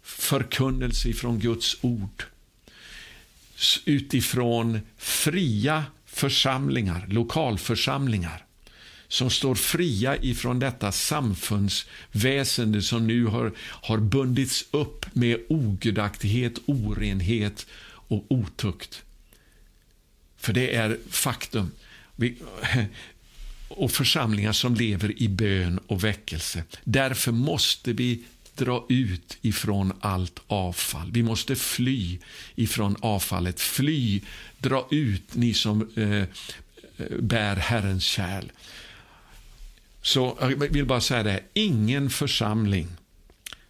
Speaker 1: förkunnelse från Guds ord utifrån fria församlingar, lokalförsamlingar som står fria ifrån detta samfundsväsende som nu har, har bundits upp med ogudaktighet, orenhet och otukt. För det är faktum. Vi, (laughs) och församlingar som lever i bön och väckelse. Därför måste vi dra ut ifrån allt avfall. Vi måste fly ifrån avfallet. Fly, dra ut, ni som eh, eh bär Herrens kärl. Så jag vill bara säga det, ingen församling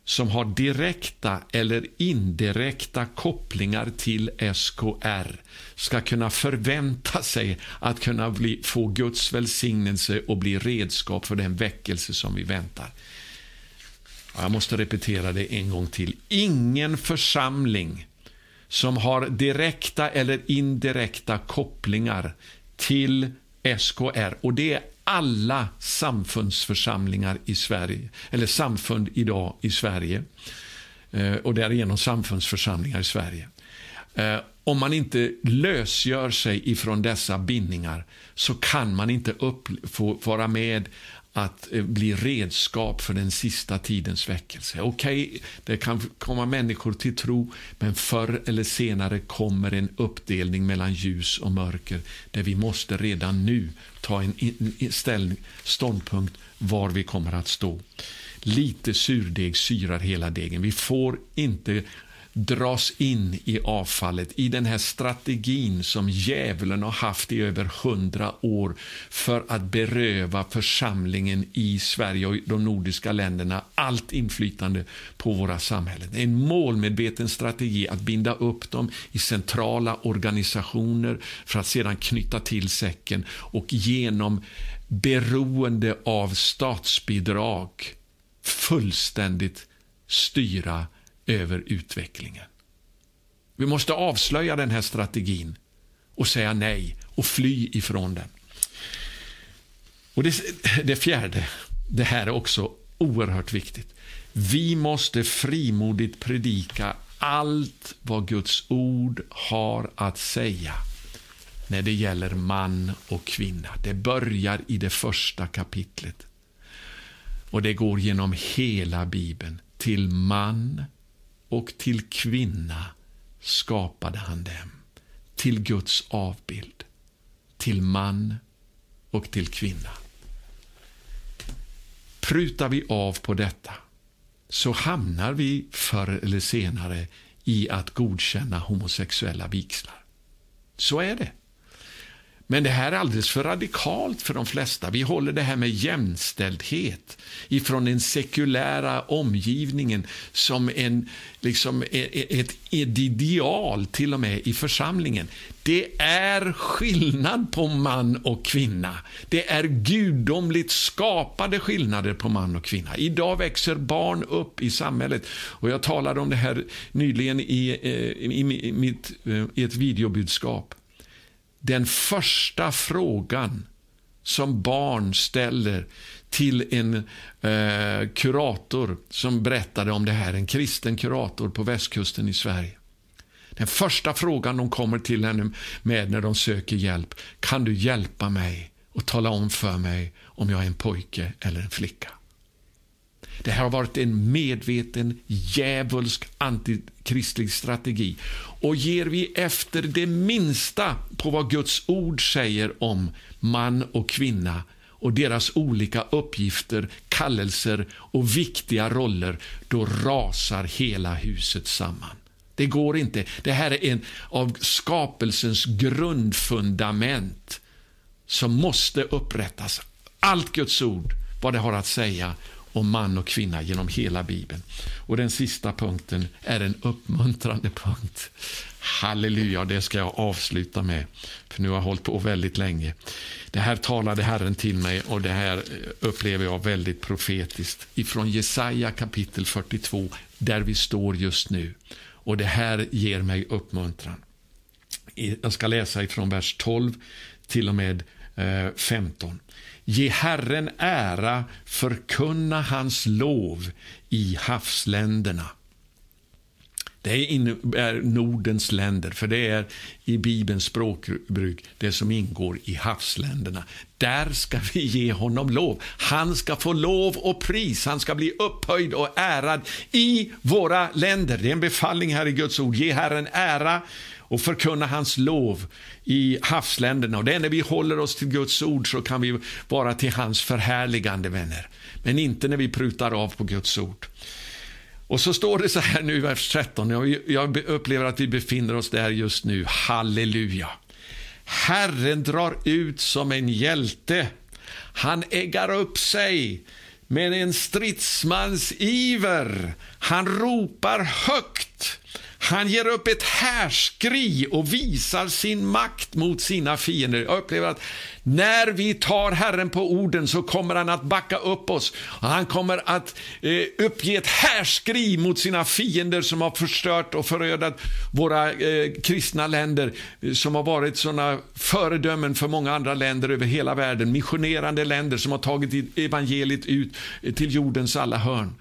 Speaker 1: som har direkta eller indirekta kopplingar till SKR ska kunna förvänta sig att kunna bli, få Guds välsignelse och bli redskap för den väckelse som vi väntar. Jag måste repetera det en gång till. Ingen församling som har direkta eller indirekta kopplingar till SKR. Och det är alla samfundsförsamlingar i Sverige, eller samfund idag i Sverige. Eh, och därigenom samfundsförsamlingar i Sverige. Eh, om man inte lösgör sig ifrån dessa bindningar så kan man inte upp, få vara med att eh, bli redskap för den sista tidens väckelse. Okej, okay, det kan komma människor till tro, men förr eller senare kommer en uppdelning mellan ljus och mörker, där vi måste redan nu ta en ställning, ståndpunkt var vi kommer att stå. Lite surdeg syrar hela degen. Vi får inte dras in i avfallet, i den här strategin som djävulen har haft i över hundra år för att beröva församlingen i Sverige och de nordiska länderna allt inflytande på våra samhällen. Det är en målmedveten strategi att binda upp dem i centrala organisationer för att sedan knyta till säcken och genom beroende av statsbidrag fullständigt styra över utvecklingen. Vi måste avslöja den här strategin och säga nej och fly ifrån den. Och det, det fjärde, det här är också oerhört viktigt. Vi måste frimodigt predika allt vad Guds ord har att säga när det gäller man och kvinna. Det börjar i det första kapitlet och det går genom hela Bibeln. Till man och till kvinna skapade han dem, till Guds avbild, till man och till kvinna. Prutar vi av på detta så hamnar vi förr eller senare i att godkänna homosexuella vigslar. Så är det. Men det här är alldeles för radikalt för de flesta. Vi håller det här med jämställdhet ifrån den sekulära omgivningen som en, liksom e-, e-, ett, ett ideal till och med i församlingen. Det är skillnad på man och kvinna. Det är gudomligt skapade skillnader på man och kvinna. Idag växer barn upp i samhället. Och Jag talade om det här nyligen i, eh, i, i, mitt, eh, i ett videobudskap. Den första frågan som barn ställer till en eh, kurator som berättade om det här, en kristen kurator på västkusten i Sverige. Den första frågan de kommer till henne med när de söker hjälp, kan du hjälpa mig och tala om för mig om jag är en pojke eller en flicka? Det här har varit en medveten djävulsk antikristlig strategi. Och ger vi efter det minsta på vad Guds ord säger om man och kvinna och deras olika uppgifter, kallelser och viktiga roller, då rasar hela huset samman. Det går inte. Det här är en av skapelsens grundfundament som måste upprättas. Allt Guds ord, vad det har att säga om man och kvinna genom hela Bibeln. Och Den sista punkten är en uppmuntrande punkt. Halleluja, det ska jag avsluta med, för nu har jag hållit på väldigt länge. Det här talade Herren till mig och det här eh, upplever jag väldigt profetiskt ifrån Jesaja kapitel 42, där vi står just nu. Och det här ger mig uppmuntran. Jag ska läsa ifrån vers 12 till och med eh, 15. Ge Herren ära, förkunna hans lov i havsländerna. Det innebär Nordens länder, för det är i Bibelns språkbruk det som ingår i havsländerna. Där ska vi ge honom lov. Han ska få lov och pris. Han ska bli upphöjd och ärad i våra länder. Det är en befallning här i Guds ord. Ge Herren ära och förkunna hans lov i havsländerna. Och det är när vi håller oss till Guds ord så kan vi vara till hans förhärligande vänner. Men inte när vi prutar av på Guds ord. Och så står det så här nu i vers 13. Jag upplever att vi befinner oss där just nu. Halleluja. Herren drar ut som en hjälte. Han äggar upp sig med en stridsmans iver. Han ropar högt. Han ger upp ett härskri och visar sin makt mot sina fiender. Jag upplever att när vi tar Herren på orden så kommer han att backa upp oss. Han kommer att eh, uppge ett härskri mot sina fiender som har förstört och förödat våra eh, kristna länder, eh, som har varit såna föredömen för många andra länder över hela världen. Missionerande länder som har tagit evangeliet ut till jordens alla hörn.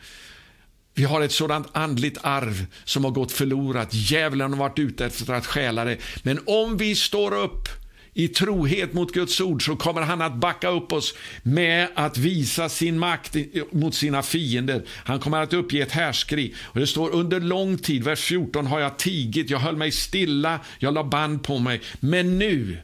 Speaker 1: Vi har ett sådant andligt arv som har gått förlorat. Djävulen har varit ute efter att stjäla det. Men om vi står upp i trohet mot Guds ord så kommer han att backa upp oss med att visa sin makt mot sina fiender. Han kommer att uppge ett härskri. Och det står under lång tid, vers 14, har jag tigit, jag höll mig stilla, jag la band på mig. Men nu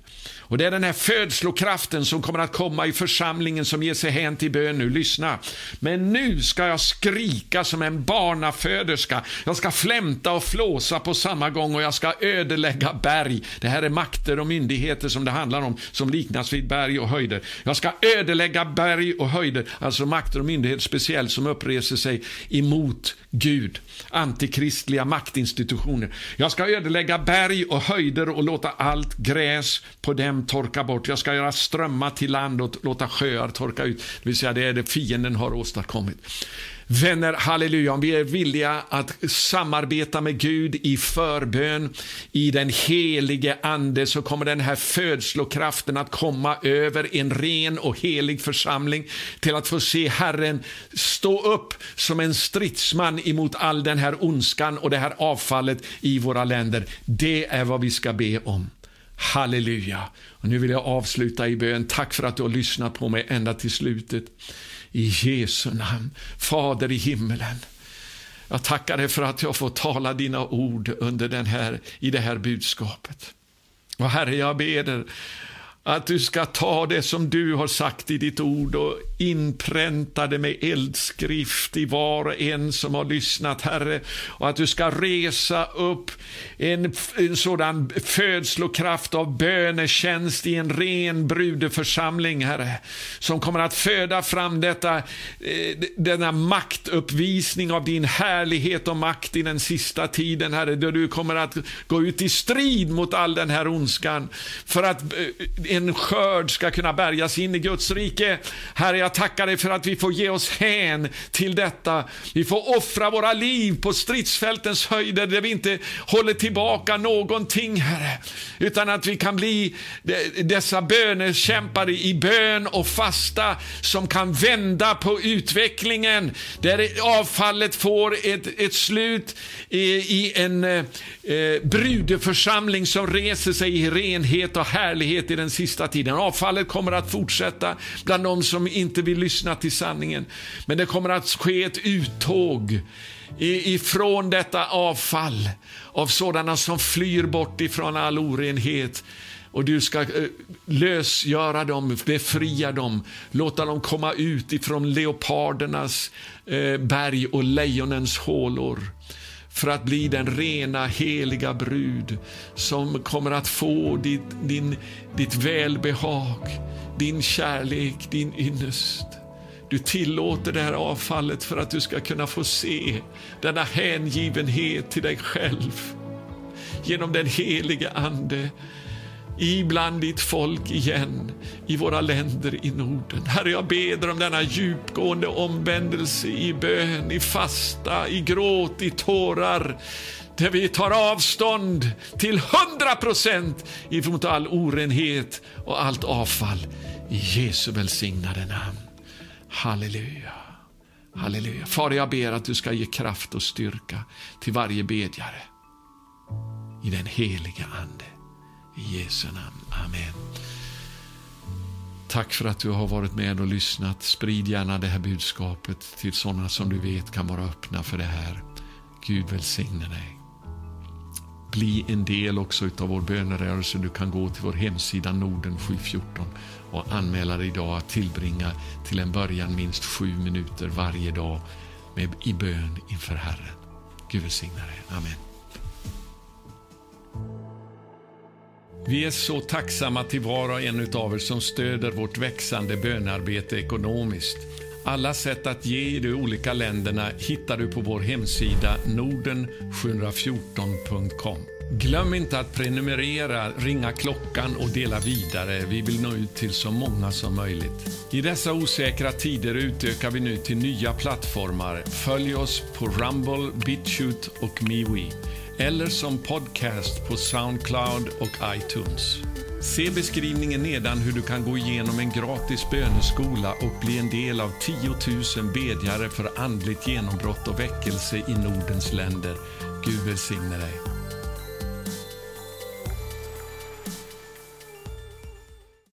Speaker 1: och Det är den här födslokraften som kommer att komma i församlingen som ger sig hän till bön nu. Lyssna. Men nu ska jag skrika som en barnaföderska. Jag ska flämta och flåsa på samma gång och jag ska ödelägga berg. Det här är makter och myndigheter som det handlar om, som liknas vid berg och höjder. Jag ska ödelägga berg och höjder, alltså makter och myndigheter speciellt som uppreser sig emot Gud. Antikristliga maktinstitutioner. Jag ska ödelägga berg och höjder och låta allt gräs på dem torka bort. Jag ska göra strömmar till land och låta sjöar torka ut. Det vill säga, det är det fienden har åstadkommit. Vänner, halleluja, om vi är villiga att samarbeta med Gud i förbön, i den helige Ande, så kommer den här födslokraften att komma över en ren och helig församling till att få se Herren stå upp som en stridsman emot all den här ondskan och det här avfallet i våra länder. Det är vad vi ska be om. Halleluja. Och nu vill jag avsluta i bön. Tack för att du har lyssnat på mig ända till slutet. I Jesu namn. Fader i himmelen. Jag tackar dig för att jag får tala dina ord under den här, i det här budskapet. Och Herre, jag ber dig att du ska ta det som du har sagt i ditt ord och inpräntade med eldskrift i var och en som har lyssnat, Herre. Och att du ska resa upp en, en sådan födslokraft av bönetjänst i en ren brudeförsamling, Herre. Som kommer att föda fram detta, eh, denna maktuppvisning av din härlighet och makt i den sista tiden, Herre. då du kommer att gå ut i strid mot all den här ondskan. För att eh, en skörd ska kunna bärgas in i Guds rike. Herre, jag tackar dig för att vi får ge oss hän till detta. Vi får offra våra liv på stridsfältens höjder där vi inte håller tillbaka någonting, Herre. Utan att vi kan bli dessa bönekämpare i bön och fasta som kan vända på utvecklingen. Där avfallet får ett, ett slut i, i en eh, eh brudeförsamling som reser sig i renhet och härlighet i den sista tiden. Avfallet kommer att fortsätta bland de som inte inte vill lyssna till sanningen. Men det kommer att ske ett uttåg ifrån detta avfall av sådana som flyr bort ifrån all orenhet. Och du ska eh, lösgöra dem, befria dem, låta dem komma ut ifrån leopardernas eh, berg och lejonens hålor för att bli den rena, heliga brud som kommer att få ditt, din, ditt välbehag, din kärlek, din ynnest. Du tillåter det här avfallet för att du ska kunna få se denna hängivenhet till dig själv genom den helige Ande ibland ditt folk igen i våra länder i Norden. Herre, jag ber om denna djupgående omvändelse i bön, i fasta, i gråt, i tårar där vi tar avstånd till hundra procent ifrån all orenhet och allt avfall. I Jesu välsignade namn. Halleluja. Halleluja. Far, jag ber att du ska ge kraft och styrka till varje bedjare i den heliga Ande. I Jesu namn. Amen. Tack för att du har varit med och lyssnat. Sprid gärna det här budskapet till sådana som du vet kan vara öppna för det här. Gud välsigne dig. Bli en del också av vår bönerörelse. Du kan gå till vår hemsida Norden 714 och anmäla dig idag att tillbringa till en början minst sju minuter varje dag med, i bön inför Herren. Gud välsigne dig. Amen. Vi är så tacksamma till var och en av er som stöder vårt växande bönarbete ekonomiskt. Alla sätt att ge i de olika länderna hittar du på vår hemsida norden714.com. Glöm inte att prenumerera, ringa klockan och dela vidare. Vi vill nå ut till så många som möjligt. I dessa osäkra tider utökar vi nu till nya plattformar. Följ oss på Rumble, BitChute och MeWe eller som podcast på Soundcloud och iTunes. Se beskrivningen nedan hur du kan gå igenom en gratis böneskola och bli en del av 10 000 bedjare för andligt genombrott och väckelse i Nordens länder. Gud välsigne dig.